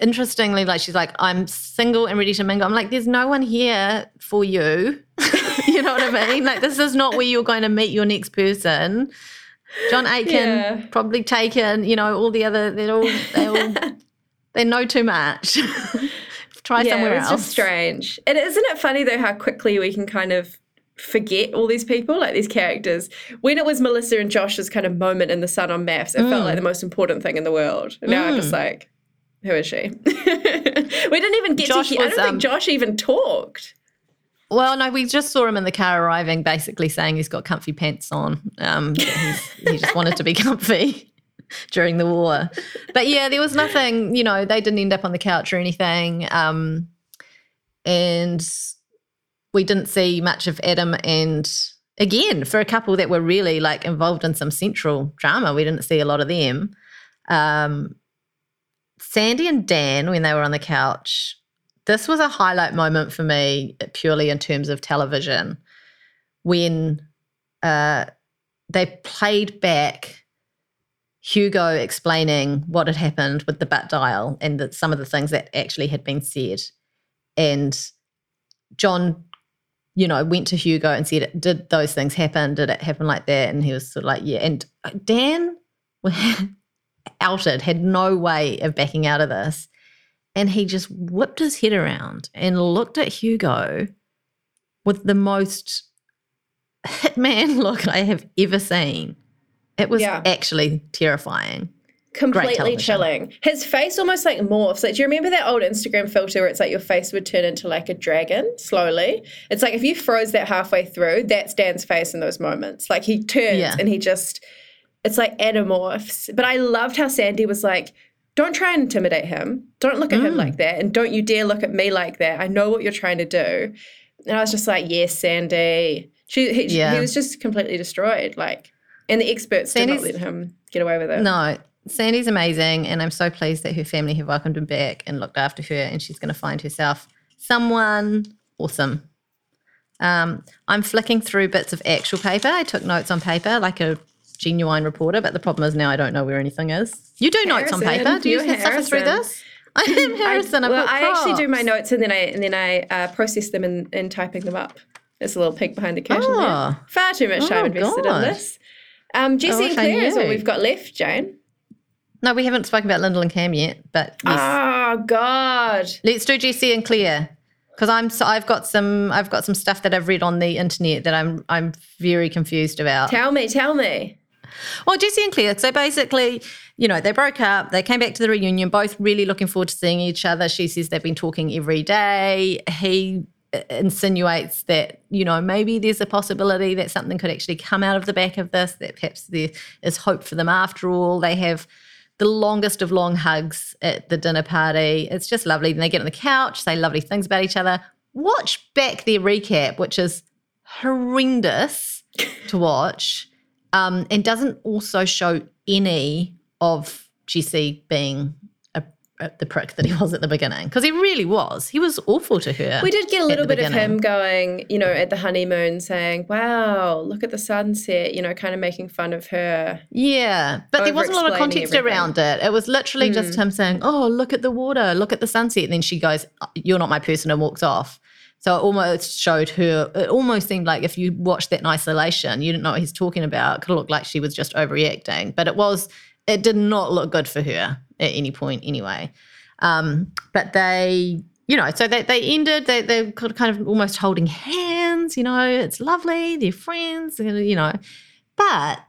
B: interestingly, like she's like, I'm single and ready to mingle. I'm like, there's no one here for you. you know what I mean? Like this is not where you're going to meet your next person. John Aiken
D: Yeah.
B: probably taken. You know all the other. They're all they all they know too much. Try
D: yeah,
B: somewhere
D: it's
B: else.
D: just strange. And isn't it funny though how quickly we can kind of forget all these people, like these characters. When it was Melissa and Josh's kind of moment in the sun on MAFS, it felt mm. like the most important thing in the world. And now I'm just mm. like, who is she? we didn't even get
B: Josh
D: to hear, I don't
B: um,
D: think Josh even talked.
B: Well, no, we just saw him in the car arriving, basically saying he's got comfy pants on. Um, he just wanted to be comfy during the war. But yeah, there was nothing, you know, they didn't end up on the couch or anything. Um, and we didn't see much of Adam and again, for a couple that were really like involved in some central drama, we didn't see a lot of them. Um, Sandy and Dan, when they were on the couch, this was a highlight moment for me, purely in terms of television, when uh, they played back Hugo explaining what had happened with the butt dial and that some of the things that actually had been said. And John, you know, went to Hugo and said, Did those things happen? Did it happen like that? And he was sort of like, Yeah. And uh, Dan outed, had no way of backing out of this. And he just whipped his head around and looked at Hugo with the most hitman look I have ever seen. It was
D: Yeah.
B: actually terrifying.
D: completely chilling. His face almost like morphs. Like, do you remember that old Instagram filter where it's like your face would turn into like a dragon slowly? It's like if you froze that halfway through, that's Dan's face in those moments. Like he turns
B: Yeah.
D: and he just, it's like anamorphs. But I loved how Sandy was like, don't try and intimidate him. Don't look at
B: Mm.
D: him like that. And don't you dare look at me like that. I know what you're trying to do. And I was just like, yes, Sandy. She, he,
B: Yeah.
D: he was just completely destroyed. Like, and the experts did not let him get away with it.
B: No, Sandy's amazing, and I'm so pleased that her family have welcomed him back and looked after her, and she's going to find herself someone awesome. Um, I'm flicking through bits of actual paper. I took notes on paper like a genuine reporter, but the problem is now I don't know where anything is. You do notes on paper. Do you suffer through this? I am Harrison.
D: I, well, I actually do my notes and then I and then I uh, process them in, in typing them up. There's a little peek behind the curtain
B: Oh.
D: there. Far too much time
B: Oh,
D: invested
B: God.
D: in this. Um, Jesse
B: wish
D: and Claire is
B: knew.
D: we've got left, Jane.
B: No, we haven't spoken about Lyndall and Cam yet, but yes.
D: Oh God.
B: Let's do Jesse and Claire because I'm so I've got some I've got some stuff that I've read on the internet that I'm I'm very confused about.
D: Tell me, tell me.
B: Well, Jesse and Claire. So basically, you know, they broke up. They came back to the reunion, both really looking forward to seeing each other. She says they've been talking every day. He uh, insinuates that, you know, maybe there's a possibility that something could actually come out of the back of this, that perhaps there is hope for them after all. They have the longest of long hugs at the dinner party. It's just lovely. Then they get on the couch, say lovely things about each other. Watch back their recap, which is horrendous to watch um, and doesn't also show any of Jesse being a, a, the prick that he was at the beginning because he really was. He was awful to her.
D: We did get a little bit of him going, you know, at the honeymoon saying, Wow, look at the sunset, you know, kind of making fun of her.
B: Yeah, but there wasn't a lot of context
D: everything.
B: around it. It was literally just him saying, "Oh, look at the water, look at the sunset." And then she goes, "You're not my person," and walks off. So it almost showed her. It almost seemed like if you watched that in isolation, you didn't know what he's talking about. It could look like she was just overreacting, but it was. It did not look good for her at any point, anyway. Um, but they, you know, so they, they ended. They they could kind of almost holding hands. You know, it's lovely. They're friends. You know, but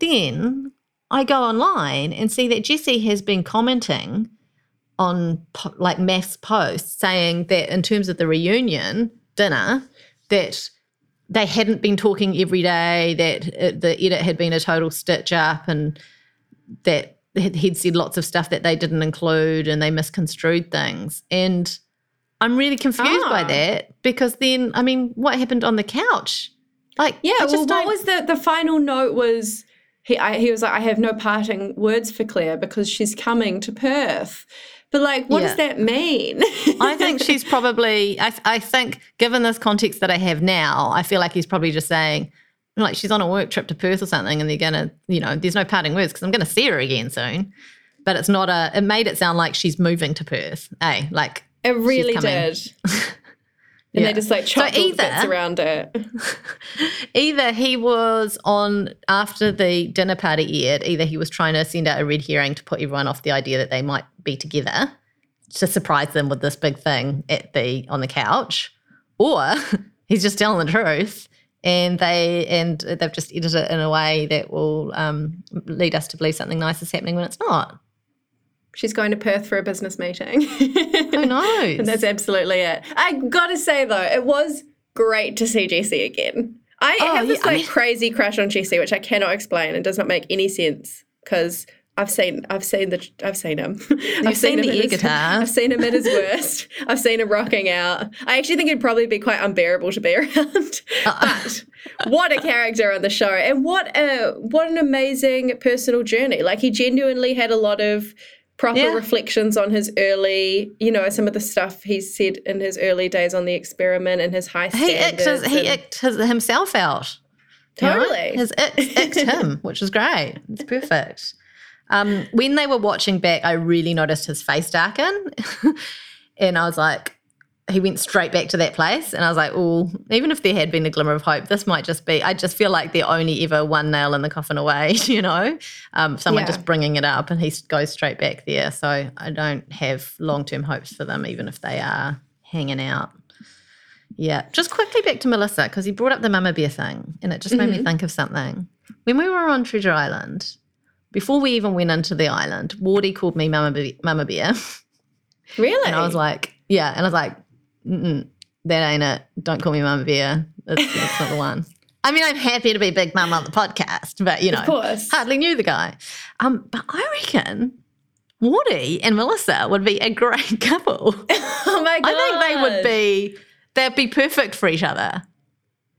B: then I go online and see that Jesse has been commenting on po- like mass posts saying that in terms of the reunion dinner, that they hadn't been talking every day, that uh, the edit had been a total stitch up, and that he'd said lots of stuff that they didn't include and they misconstrued things. And I'm really confused by
D: Ah.
B: that because then, I mean, what happened on the couch? Like,
D: Yeah,
B: I
D: well, what was the the final note was he I, he was like, I have no parting words for Claire because she's coming to Perth. But like, what does that mean?
B: I think she's probably. I, I think, given this context that I have now, I feel like he's probably just saying, like, she's on a work trip to Perth or something, and they're gonna, you know, there's no parting words because I'm gonna see her again soon. But it's not a. It made it sound like she's moving to Perth. Hey, like
D: it really did. And
B: Yeah.
D: they just like
B: So
D: chopped all the bits
B: either-
D: around it.
B: either he was on after the dinner party aired, either he was trying to send out a red herring to put everyone off the idea that they might be together to surprise them with this big thing at the on the couch, or he's just telling the truth and they and they've just edited it in a way that will um, lead us to believe something nice is happening when it's not.
D: She's going to Perth for a business meeting.
B: Oh, Who knows?
D: and that's absolutely it. I gotta say though, it was great to see Jesse again. I
B: Oh,
D: have this
B: yeah, I
D: like
B: mean-
D: crazy crush on Jesse, which I cannot explain and does not make any sense because I've seen I've seen the I've seen him. I've
B: seen the
D: him
B: air
D: at his-
B: guitar.
D: I've seen him at his worst. I've seen him rocking out. I actually think it'd probably be quite unbearable to be around. Uh-uh. but what a character on the show, and what a what an amazing personal journey. Like he genuinely had a lot of proper
B: Yeah.
D: reflections on his early, you know, some of the stuff he said in his early days on the experiment and his high
B: he icked,
D: standards.
B: his, he icked his, himself out. you know?
D: Totally.
B: His ick, icked him, which was great. It's perfect. Um, when they were watching back, I really noticed his face darken. and I was like, he went straight back to that place. And I was like, oh, even if there had been a glimmer of hope, this might just be, I just feel like they're only ever one nail in the coffin away, you know? Um, someone
D: Yeah.
B: just bringing it up and he goes straight back there. So I don't have long term hopes for them, even if they are hanging out. Yeah. Just quickly back to Melissa, because he brought up the Mama Bear thing and it just made me think of something. When we were on Treasure Island, before we even went into the island, Wardy called me Mama Bear. Mama Bear.
D: really?
B: And I was like, yeah. And I was like, Mm-mm, that ain't it. Don't call me Mama Bear. That's, that's not the one. I mean, I'm happy to be Big Mum on the podcast, but you know,
D: Of course.
B: hardly knew the guy. Um, but I reckon Wardy and Melissa would be a great couple.
D: oh my god.
B: I think they would be, they'd be perfect for each other.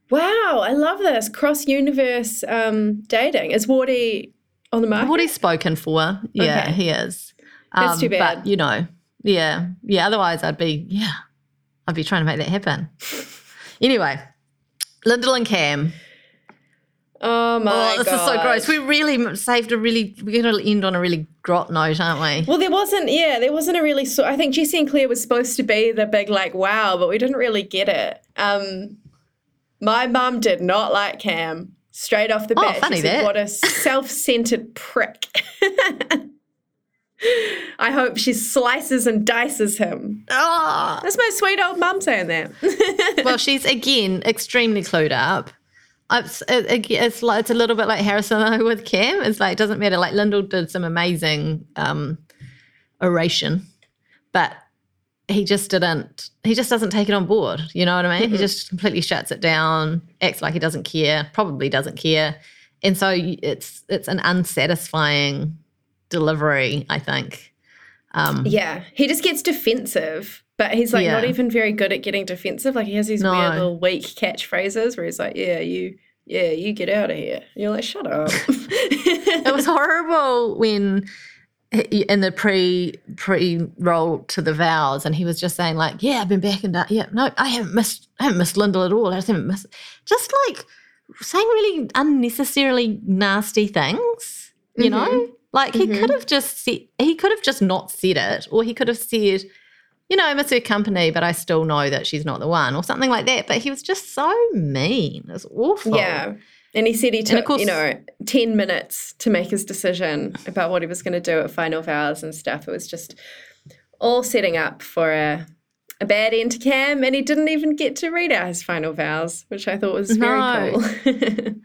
D: Wow, I love this cross universe um, dating. Is Wardy on the market?
B: Wardy's spoken for. Yeah,
D: Okay.
B: he is.
D: That's too bad.
B: But, you know, yeah. Yeah, otherwise I'd be, yeah, I'd be trying to make that happen. anyway, Lyndall and Cam.
D: oh my
B: oh, this
D: god,
B: is so gross. We really saved a really, we're going to end on a really grot note, aren't we?
D: Well, there wasn't. Yeah, there wasn't a really. So I think Jesse and Claire was supposed to be the big like wow, but we didn't really get it. Um, my mum did not like Cam straight off the bat.
B: Oh,
D: bat.
B: funny
D: she said,
B: that.
D: "What a self-centered prick." I hope she slices and dices him.
B: Oh.
D: That's my sweet old mum saying that.
B: well, she's again extremely clued up. It's, it, it's, like, it's a little bit like Harrison with Cam. It's like, it doesn't matter. Like, Lyndall did some amazing um, oration, but he just didn't, he just doesn't take it on board. You know what I mean? He just completely shuts it down, acts like he doesn't care, probably doesn't care. And so it's it's an unsatisfying delivery, I think. Um,
D: Yeah, he just gets defensive, but he's like not even very good at getting defensive. Like he has these
B: No.
D: weird little weak catchphrases where he's like, "Yeah, you, yeah, you get out of here." And you're like, "Shut up."
B: it was horrible when in the pre pre roll to the vows and he was just saying like yeah i've been back and yeah no i haven't missed i haven't missed lyndall at all i just haven't missed just like saying really unnecessarily nasty things you know like he could mm-hmm. have just said he could have just not said it or he could have said you know, I miss her company, but I still know that she's not the one, or something like that. But he was just so mean. It was awful.
D: yeah, and he said he took
B: course-
D: you know ten minutes to make his decision about what he was going to do at final vows and stuff. It was just all setting up for a. A bad end to Cam, and he didn't even get to read out his final vows, which I thought was very
B: No.
D: cool.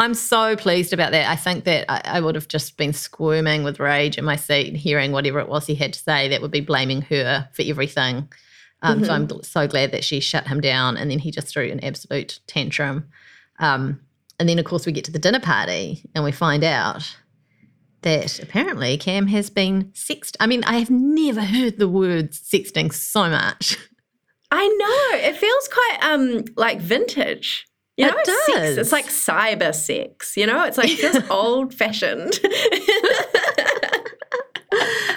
B: I'm so pleased about that. I think that I, I would have just been squirming with rage in my seat, hearing whatever it was he had to say that would be blaming her for everything. Um, So I'm so glad that she shut him down and then he just threw an absolute tantrum. Um, and then, of course, we get to the dinner party and we find out that apparently Cam has been sexted. I mean, I have never heard the word sexting so much.
D: I know. It feels quite um like vintage. You
B: It
D: know, sex,
B: does.
D: it's like cyber sex, you know? It's like feels old fashioned.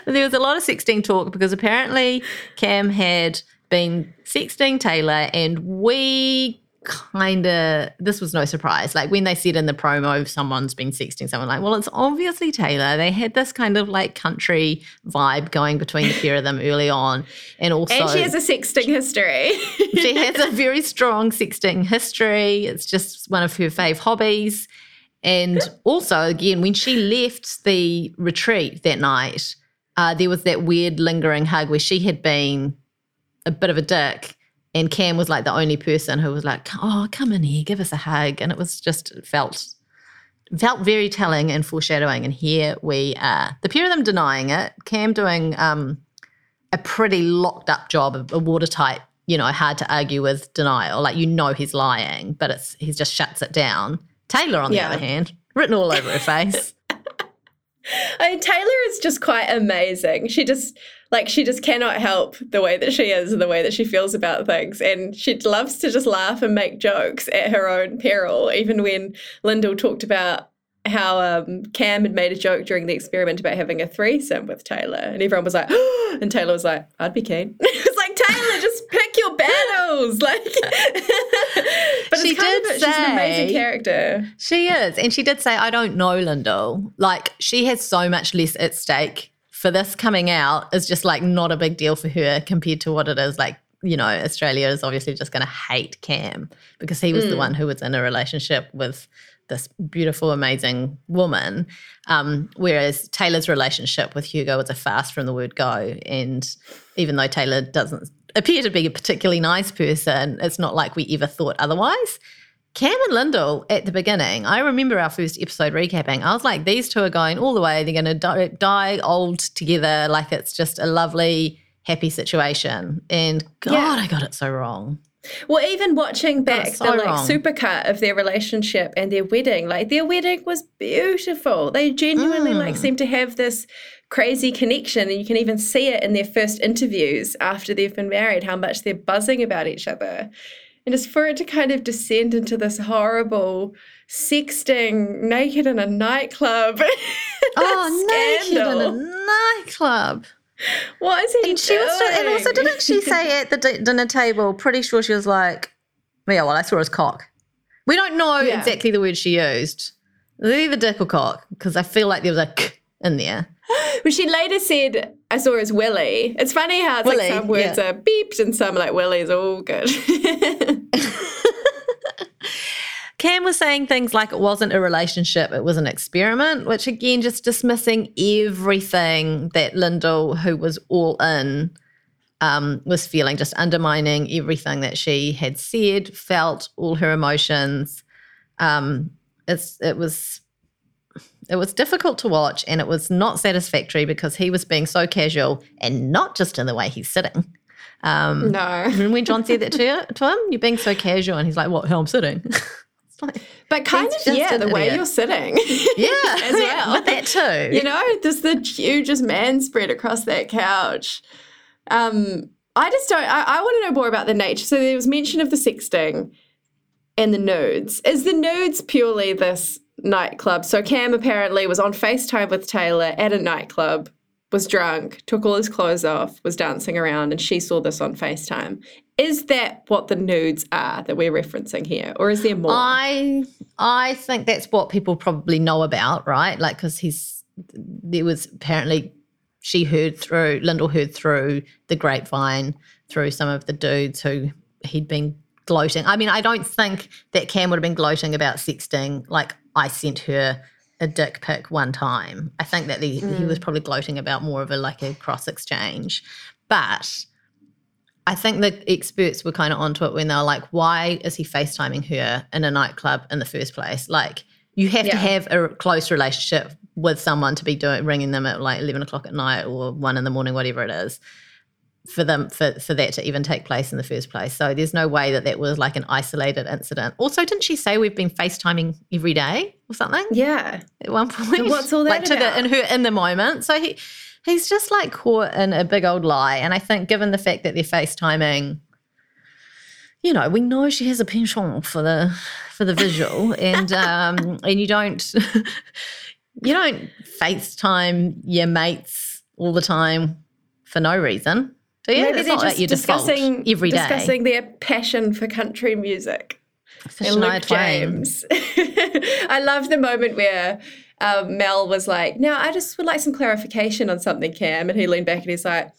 B: there was a lot of sexting talk because apparently Cam had been sexting Taylor, and we kind of this was no surprise. Like when they said in the promo, someone's been sexting someone, like, well, it's obviously Taylor. They had this kind of like country vibe going between the pair of them early on, and also
D: and she has a sexting history.
B: she has a very strong sexting history. It's just one of her fave hobbies. And also, again, when she left the retreat that night, uh, there was that weird lingering hug where she had been a bit of a dick. And Cam was like the only person who was like, "Oh, come in here, give us a hug," and it was just it felt felt very telling and foreshadowing. And here we are, the pair of them denying it. Cam doing um, a pretty locked up job, a watertight, you know, hard to argue with denial. Like you know he's lying, but it's he just shuts it down. Taylor, on the
D: Yeah.
B: other hand, written all over her face.
D: I mean, Taylor is just quite amazing. She just like she just cannot help the way that she is and the way that she feels about things, and she loves to just laugh and make jokes at her own peril. Even when Lyndall talked about how um, Cam had made a joke during the experiment about having a threesome with Taylor, and everyone was like, and Taylor was like, "I'd be keen." it's like Taylor, just pick your battles, like. but
B: She
D: it's kind
B: did
D: of, she's an amazing character.
B: She is. And she did say, I don't know Lyndall. Like, she has so much less at stake. For this coming out is just like not a big deal for her compared to what it is. Like, you know, Australia is obviously just going to hate Cam because he was the one who was in a relationship with this beautiful, amazing woman. Um, whereas Taylor's relationship with Hugo was a fast from the word go. And even though Taylor doesn't appear to be a particularly nice person, it's not like we ever thought otherwise. Cam and Lyndall at the beginning, I remember our first episode recapping. I was like, these two are going all the way. They're going to die, die old together. Like it's just a lovely, happy situation. And God,
D: Yeah.
B: I got it so wrong.
D: Well, even watching back
B: so
D: the like
B: wrong.
D: supercut of their relationship and their wedding, like their wedding was beautiful. They genuinely
B: Mm.
D: like seem to have this crazy connection, and you can even see it in their first interviews after they've been married, how much they're buzzing about each other. And just for it to kind of descend into this horrible sexting naked in a nightclub.
B: Oh, naked in a nightclub.
D: What is he
B: And she was, and also didn't she say at the di- dinner table? Pretty sure she was like, "Yeah, well, I saw his cock." We don't know
D: Yeah.
B: exactly the word she used. Either dick or cock because I feel like there was a k in there.
D: But she later said, I saw as willy. It's funny how it's
B: Willy,
D: like some words
B: yeah.
D: are beeped and some are like willy's all good.
B: Cam was saying things like it wasn't a relationship, it was an experiment, which again, just dismissing everything that Lyndall, who was all in, um, was feeling, just undermining everything that she had said, felt, all her emotions. Um, it's it was it was difficult to watch and it was not satisfactory because he was being so casual and not just in the way he's sitting. Um,
D: no.
B: Remember when John said that to, you, to him? You're being so casual. And he's like, what, how I'm sitting? like,
D: But kind of,
B: just
D: yeah, the way you're sitting.
B: yeah,
D: as well.
B: With that too.
D: You know, there's the hugest man spread across that couch. Um, I just don't, I, I want to know more about the nature. So there was mention of the sexting and the nudes. Is the nudes purely this nightclub? So Cam apparently was on FaceTime with Taylor at a nightclub, was drunk, took all his clothes off, was dancing around, and she saw this on FaceTime. Is that what the nudes are that we're referencing here? Or is there more?
B: I I think that's what people probably know about, right? Like because he's there was apparently she heard through Lyndall heard through the grapevine through some of the dudes who he'd been gloating. I mean, I don't think that Cam would have been gloating about sexting. Like I sent her a dick pic one time. I think that the, he was mm. probably gloating about more of a like a cross exchange, but. I think the experts were kind of onto it when they were like, why is he FaceTiming her in a nightclub in the first place? Like, you have to have a close relationship with someone to be doing ringing them at like 11 o'clock at night or one in the morning, whatever it is, for them for, for that to even take place in the first place. So there's no way that that was like an isolated incident. Also, didn't she say we've been FaceTiming every day or something?
D: yeah.
B: at one point.
D: what's all that
B: like to
D: about?
B: the in her in the moment. So he he's just like caught in a big old lie. And I think given the fact that they're FaceTiming, you know, we know she has a penchant for the for the visual and um and you don't you don't FaceTime your mates all the time for no reason. Do you?
D: Maybe
B: it's
D: they're
B: not
D: just
B: like
D: discussing
B: every day.
D: discussing their passion for country music.
B: For
D: and Luke James. I love the moment where um, Mel was like, "Now I just would like some clarification on something, Cam," and he leaned back and he's like,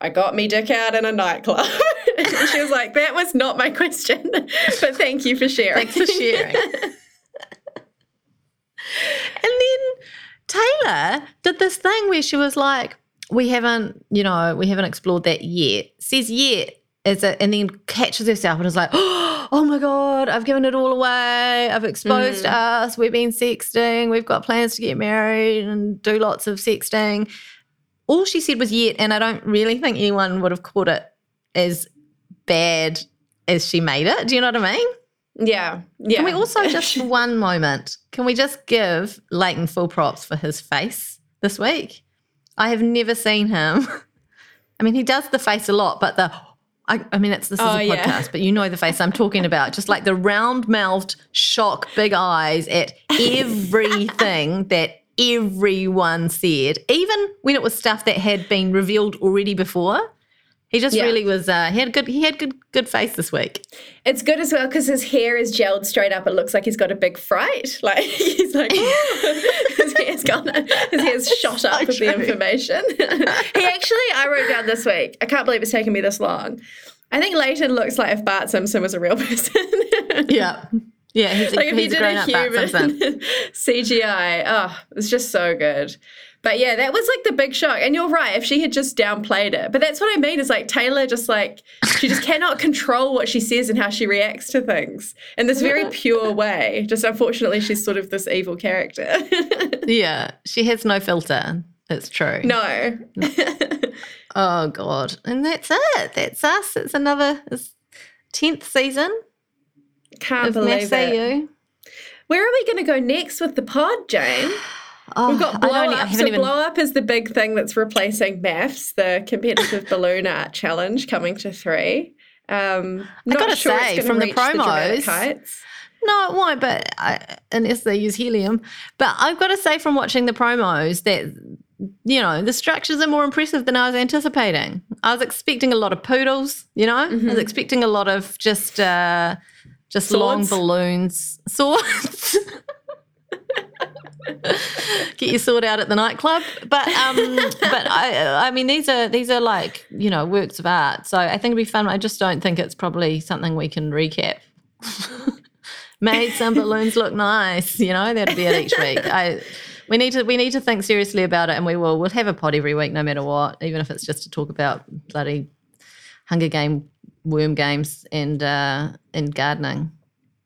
D: "I got me dick out in a nightclub." and she was like, "That was not my question, but thank you for sharing."
B: Thanks for sharing. and then Taylor did this thing where she was like, "We haven't, you know, we haven't explored that yet." Says yet is it, and then catches herself and is like, oh my God, I've given it all away. I've exposed mm. us. We've been sexting. We've got plans to get married and do lots of sexting. All she said was yet, and I don't really think anyone would have caught it as bad as she made it. Do you know what I mean?
D: Yeah. Yeah.
B: Can we also just one moment, can we just give Layton full props for his face this week? I have never seen him. I mean, he does the face a lot, but the I, I mean, it's this is
D: Oh,
B: a
D: yeah.
B: podcast, but you know the face I'm talking about. Just like the round mouthed, shock, big eyes at everything that everyone said, even when it was stuff that had been revealed already before. He just
D: Yeah.
B: really was. Uh, he had good. He had good. Good face this week.
D: It's good as well because his hair is gelled straight up. It looks like he's got a big fright. Like he's like his hair's gone. His hair's shot up with the information. he actually, I wrote down this week. I can't believe it's taken me this long. I think Layton looks like if Bart Simpson was a real person.
B: Yeah. Yeah, he's
D: like if you
B: he's a
D: did
B: grown
D: a
B: up Bart Simpson.
D: human CGI. Oh, it's just so good. But yeah, that was like the big shock. And you're right, if she had just downplayed it. But that's what I mean is like Taylor just like, she just cannot control what she says and how she reacts to things in this very pure way. Just unfortunately, she's sort of this evil character.
B: Yeah, she has no filter. It's true.
D: no.
B: Oh God, and that's it. That's us. It's another it's tenth season
D: Can't
B: of
D: believe it.
B: AU.
D: Where are we going to go next with the pod, Jane?
B: Oh,
D: We've got blow
B: don't-
D: up. So
B: even-
D: blow up is the big thing that's replacing MAFS, the competitive balloon art challenge coming to three. Um, not
B: gotta
D: sure
B: say, from the promos-
D: heights.
B: No, it won't. But I, unless they use helium, but I've got to say from watching the promos that you know the structures are more impressive than I was anticipating. I was expecting a lot of poodles. You know, I was expecting a lot of just uh, just long balloons, swords. Get your sword out at the nightclub, but um, but I, I mean these are these are like you know works of art. So I think it'd be fun. I just don't think it's probably something we can recap. Made some balloons look nice, you know. That'd be it each week. I we need to we need to think seriously about it, and we will. We'll have a pod every week, no matter what, even if it's just to talk about bloody Hunger Game worm games and uh, and gardening.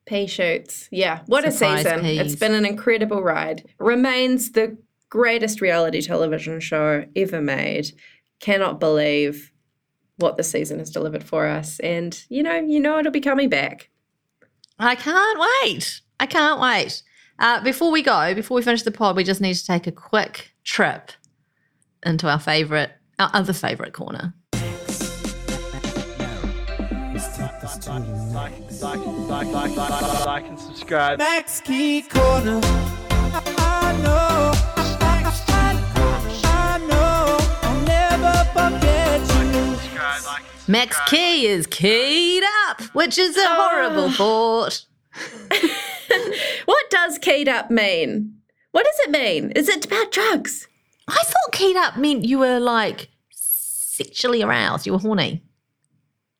D: Pea shoots. Yeah. What
B: Surprise
D: a season.
B: peas.
D: It's been an incredible ride. Remains the greatest reality television show ever made. Cannot believe what the season has delivered for us. And you know, you know it'll be coming back.
B: I can't wait. I can't wait. Uh, before we go, before we finish the pod, we just need to take a quick trip into our favorite, our other favorite corner.
H: Like and subscribe.
G: Max Key Corner. I.
B: Max Key is keyed up, which is a horrible thought.
D: What does keyed up mean? What does it mean? Is it about drugs?
B: I thought keyed up meant you were like sexually aroused, you were horny.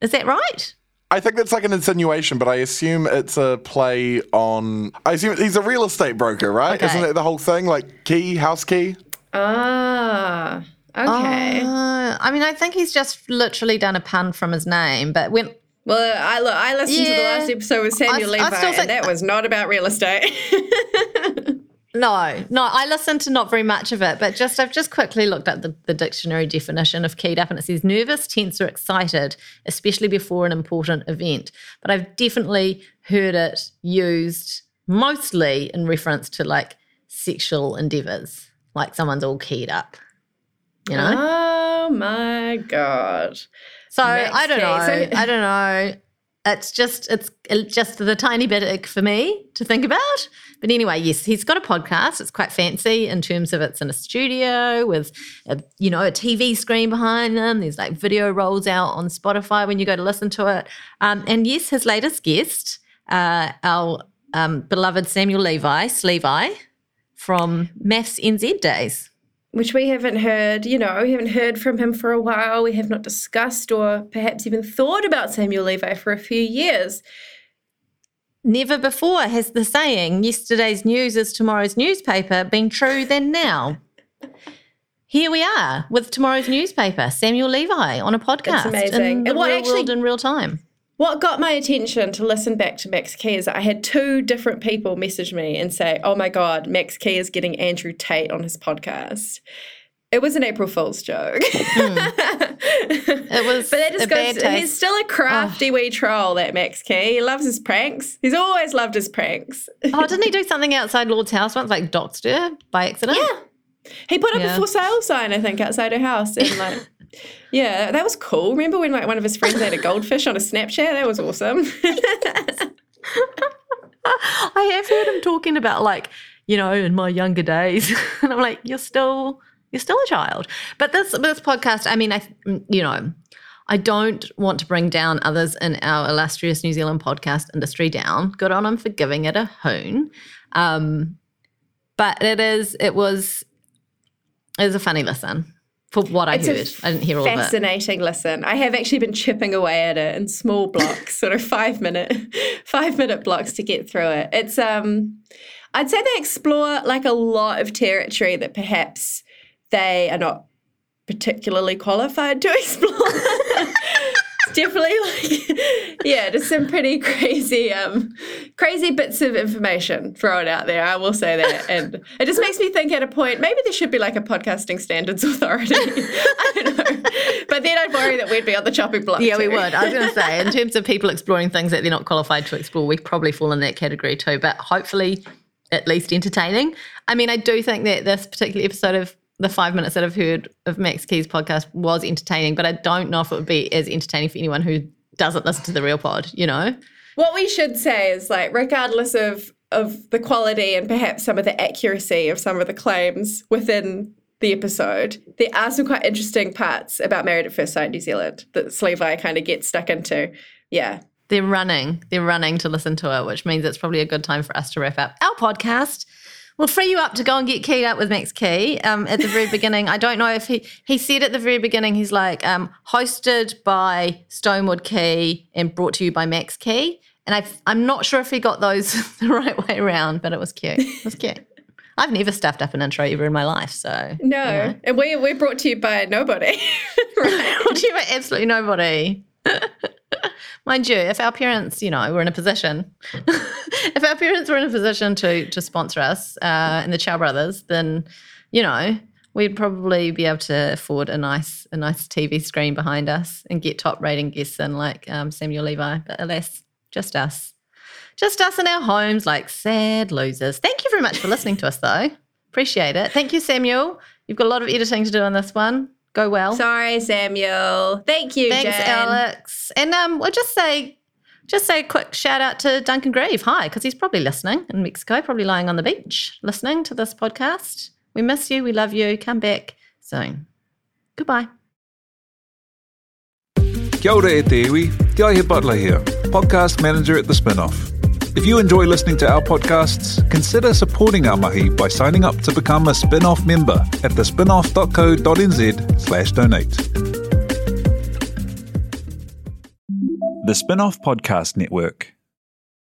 B: Is that right?
C: I think that's like an insinuation, but I assume it's a play on. I assume he's a real estate broker, right?
B: Okay.
C: Isn't it the whole thing? Like key, house key?
D: Ah, okay.
B: Uh, I mean, I think he's just literally done a pun from his name, but when
D: well, I look, I listened to the last episode with Samuel
B: I- I
D: Levi,
B: still think-
D: and that was not about real estate.
B: No, no, I listened to not very much of it, but just I've just quickly looked at the, the dictionary definition of keyed up and it says nervous, tense, or excited, especially before an important event. But I've definitely heard it used mostly in reference to like sexual endeavors, like someone's all keyed up. You know?
D: oh my god.
B: So
D: Max
B: I don't know.
D: So-
B: I don't know. It's just it's just the tiny bit ick for me to think about. But anyway, yes, he's got a podcast. It's quite fancy in terms of it's in a studio with a you know a TV screen behind them. There's like video rolls out on Spotify when you go to listen to it. Um, and yes, his latest guest, uh, our um, beloved Samuel Levi, Levi, from MAFS NZ days.
D: which we haven't heard, you know, we haven't heard from him for a while. We have not discussed or perhaps even thought about Samuel Levi for a few years.
B: Never before has the saying, yesterday's news is tomorrow's newspaper, been true than now. here we are with tomorrow's newspaper, Samuel Levi on a podcast
D: amazing.
B: in the
D: And what
B: real
D: actually-
B: in real time.
D: What got my attention to listen back to Max Key is that I had two different people message me and say, "Oh my God, Max Key is getting Andrew Tate on his podcast." It was an April Fool's joke. Hmm.
B: It was
D: But that just goes, he's still a crafty oh. wee troll, that Max Key. He loves his pranks. He's always loved his pranks.
B: oh, didn't he do something outside Lorde's house once, like doxed her by accident?
D: Yeah. He put up
B: Yeah.
D: a for sale sign, I think, outside her house. And like, yeah, that was cool. Remember when like one of his friends had a goldfish on a Snapchat? That was awesome.
B: I have heard him talking about like, you know, in my younger days, and I'm like, you're still, you're still a child. But this this podcast, I mean, I, you know, I don't want to bring down others in our illustrious New Zealand podcast industry down. Good on them for giving it a hoon. Um, but it is, it was, it was a funny listen for what I
D: It's
B: heard. I didn't hear all of it.
D: Fascinating listen. I have actually been chipping away at it in small blocks, sort of five minute, five minute blocks to get through it. It's um, I'd say they explore like a lot of territory that perhaps they are not particularly qualified to explore. It's Definitely, like, yeah, just some pretty crazy, um, crazy bits of information thrown out there. I will say that, and it just makes me think. At a point, maybe there should be like a podcasting standards authority. I don't know, but then I'd worry that we'd be on the chopping block.
B: Yeah, we would. I was going to say, in terms of people exploring things that they're not qualified to explore, we probably fall in that category too. But hopefully, at least entertaining. I mean, I do think that this particular episode of the five minutes that I've heard of Max Key's podcast was entertaining, but I don't know if it would be as entertaining for anyone who doesn't listen to the real pod. You know?
D: What we should say is like, regardless of of the quality and perhaps some of the accuracy of some of the claims within the episode, there are some quite interesting parts about Married at First Sight New Zealand that Slevi kind of gets stuck into. Yeah.
B: They're running. They're running to listen to it, which means it's probably a good time for us to wrap up our podcast. We'll free you up to go and get keyed up with Max Key. Um, at the very beginning, I don't know if he he said at the very beginning he's like um, hosted by Stonewood Key and brought to you by Max Key. And I I'm not sure if he got those the right way around, but it was cute. It was cute. I've never stuffed up an intro ever in my life, so
D: No. And we, we're brought to you by nobody. right.
B: brought to you by absolutely nobody. Mind you, if our parents, you know, were in a position, if our parents were in a position to to sponsor us uh, and the Chow Brothers, then you know we'd probably be able to afford a nice a nice TV screen behind us and get top rating guests in like um, Samuel Levi. But alas, just us, just us in our homes, like sad losers. Thank you very much for listening to us, though. Appreciate it. Thank you, Samuel. You've got a lot of editing to do on this one. Go well.
D: Sorry, Samuel. Thank you,
B: Thanks,
D: Jen.
B: Alex. And um, we'll just say, just say a quick shout out to Duncan Grieve. Hi, because he's probably listening in Mexico, probably lying on the beach, listening to this podcast. We miss you. We love you. Come back soon. Goodbye.
A: Kia ora e te iwi, Te Aihe Butler here, podcast manager at The Spinoff. If you enjoy listening to our podcasts, consider supporting our mahi by signing up to become a spin-off member at thespinoff.co.nz slash donate. The Spinoff Podcast Network.